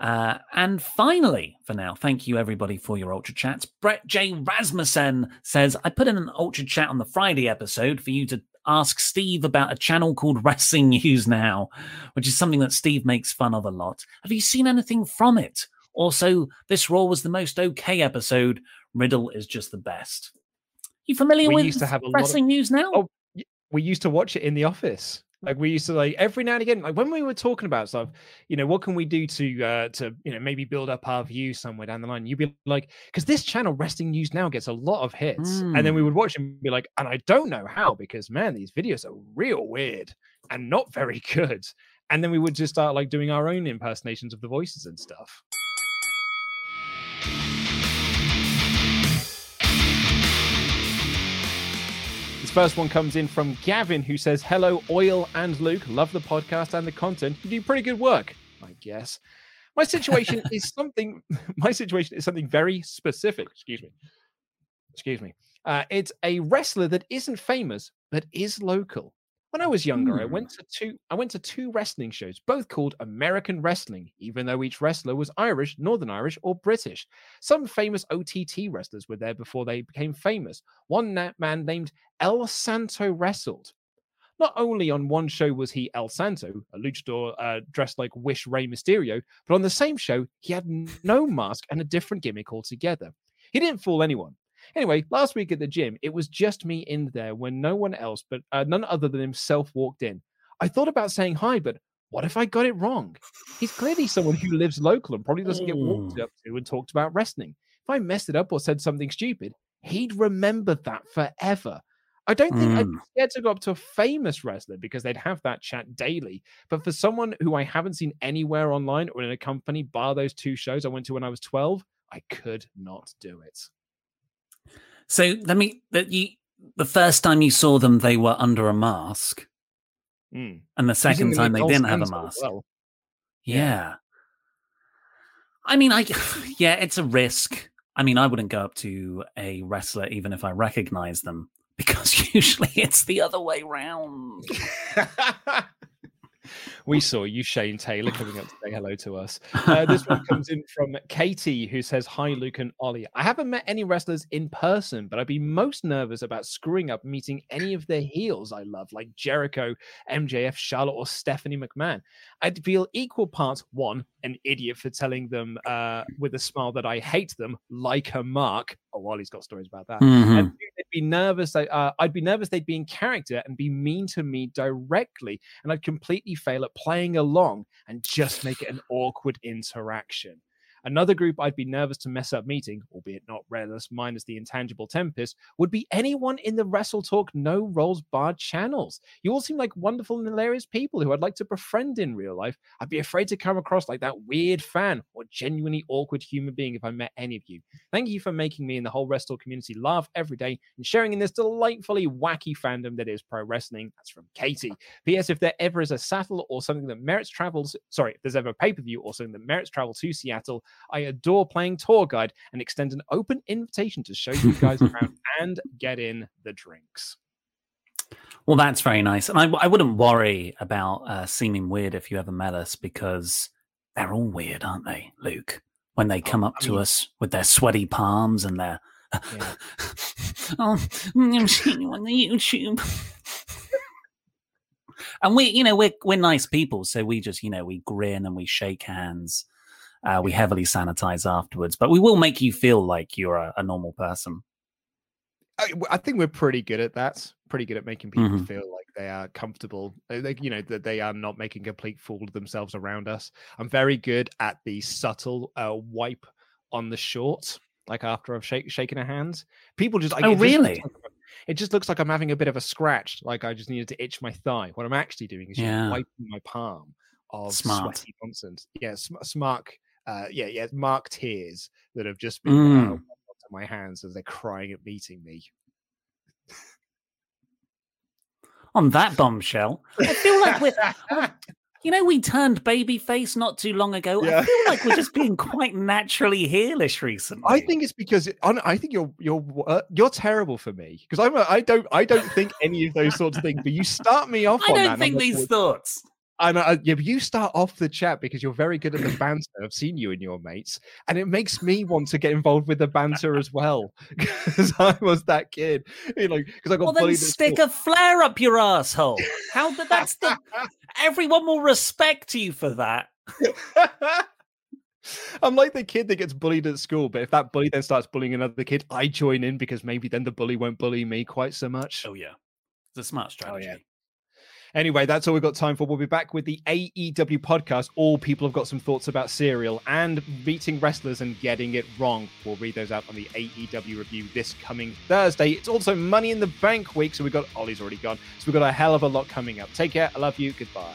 Uh, and finally, for now, thank you everybody for your Ultra Chats. Brett J. Rasmussen says, I put in an Ultra Chat on the Friday episode for you to ask Steve about a channel called Wrestling News Now, which is something that Steve makes fun of a lot. Have you seen anything from it? Also, this Raw was the most okay episode. Riddle is just the best. You familiar We with used to have a lot of- Wrestling News Now? Oh, we used to watch it in the office. Like we used to like every now and again, like when we were talking about stuff, you know, what can we do to uh to you know maybe build up our view somewhere down the line? You'd be like, because this channel, Wrestling News Now, gets a lot of hits, and then we Mm. would watch and be like, and I don't know how because man, these videos are real weird and not very good. And then we would just start like doing our own impersonations of the voices and stuff. This first one comes in from Gavin, who says, Hello, Oil and Luke. Love the podcast and the content. You do pretty good work. I guess. My situation is something. My situation is something very specific. Excuse me. Excuse me. Uh, it's a wrestler that isn't famous but is local. When I was younger, I Hmm. went to two. I went to two wrestling shows, both called American Wrestling, even though each wrestler was Irish, Northern Irish, or British. Some famous OTT wrestlers were there before they became famous. One man named El Santo wrestled. Not only on one show was he El Santo, a luchador uh, dressed like Wish Rey Mysterio, but on the same show, he had no mask and a different gimmick altogether. He didn't fool anyone. Anyway, last week at the gym, it was just me in there when no one else, but uh, none other than himself, walked in. I thought about saying hi, but what if I got it wrong? He's clearly someone who lives local and probably doesn't get walked Mm. up to and talked about wrestling. If I messed it up or said something stupid, he'd remember that forever. I don't think I'd be Mm. scared to go up to a famous wrestler because they'd have that chat daily. But for someone who I haven't seen anywhere online or in a company, bar those two shows I went to when I was 12, I could not do it. So let me. That you. The first time you saw them, they were under a mask, Mm. and the second time they didn't have a mask. well. Yeah. I mean, I yeah, it's a risk. I mean, I wouldn't go up to a wrestler even if I recognize them because usually it's the other way round. We saw you, Shane Taylor, coming up to say hello to us. Uh, this one comes in from Katie, who says, Hi, Luke and Ollie. I haven't met any wrestlers in person, but I'd be most nervous about screwing up meeting any of the heels I love, like Jericho, MJF, Charlotte, or Stephanie McMahon. I'd feel equal parts one, an idiot for telling them uh, with a smile that I hate them, like a mark. Oh, Ollie's got stories about that. Mhm. And two, I'd be nervous. Uh, I'd be nervous they'd be in character and be mean to me directly, and I'd completely fail at playing along and just make it an awkward interaction. Another group I'd be nervous to mess up meeting, albeit not Redless minus the intangible Tempest, would be anyone in the Wrestle Talk No Rolls Bar channels. You all seem like wonderful and hilarious people who I'd like to befriend in real life. I'd be afraid to come across like that weird fan or genuinely awkward human being if I met any of you. Thank you for making me and the whole Wrestle community laugh every day and sharing in this delightfully wacky fandom that is pro wrestling. That's from Katie. P.S. If there ever is a saddle or something that merits travels, sorry, if there's ever a pay per view or something that merits travel to Seattle, I adore playing tour guide and extend an open invitation to show you guys around and get in the drinks. Well, that's very nice, and I, I wouldn't worry about uh, seeming weird if you ever met us because they're all weird, aren't they, Luke? When they come up I to mean- us with their sweaty palms and their Yeah. oh, I'm seeing you on the YouTube. and we, you know, we're we're nice people, so we just, you know, we grin and we shake hands. Uh, we heavily sanitize afterwards, but we will make you feel like you're a, a normal person. I think we're pretty good at that. Pretty good at making people Mhm. feel like they are comfortable. uh, Like, you know, that they are not making a complete fool of themselves around us. I'm very good at the subtle uh, wipe on the short, like after I've shake, shaken a hand. People just, like, Oh, just really? like it just looks like I'm having a bit of a scratch. Like I just needed to itch my thigh. What I'm actually doing is just Yeah. wiping my palm of Smart. sweaty nonsense. Yeah, sm- smart. Uh, yeah, yeah, mark tears that have just been uh, Mm. onto my hands as they're crying at meeting me. On that bombshell, I feel like we're, you know, we turned babyface not too long ago. Yeah. I feel like we're just being quite naturally heelish recently. I think it's because it, I think you're you're uh, you're terrible for me because I'm a, I don't I don't think any of those sorts of things. But you start me off. I on don't think these thoughts. And uh, I, yeah, you start off the chat because you're very good at the banter. I've seen you and your mates, and it makes me want to get involved with the banter as well because I was that kid. You know, because I got Well, then stick a flare up your asshole. How the, that's the everyone will respect you for that. I'm like the kid that gets bullied at school, but if that bully then starts bullying another kid, I join in because maybe then the bully won't bully me quite so much. Oh yeah, it's a smart oh, strategy. Anyway, that's all we've got time for. We'll be back with the AEW podcast. All people have got some thoughts about Serial and beating wrestlers and getting it wrong. We'll read those out on the AEW review this coming Thursday. It's also Money in the Bank week, so we've got Ollie's already gone. So we've got a hell of a lot coming up. Take care. I love you. Goodbye.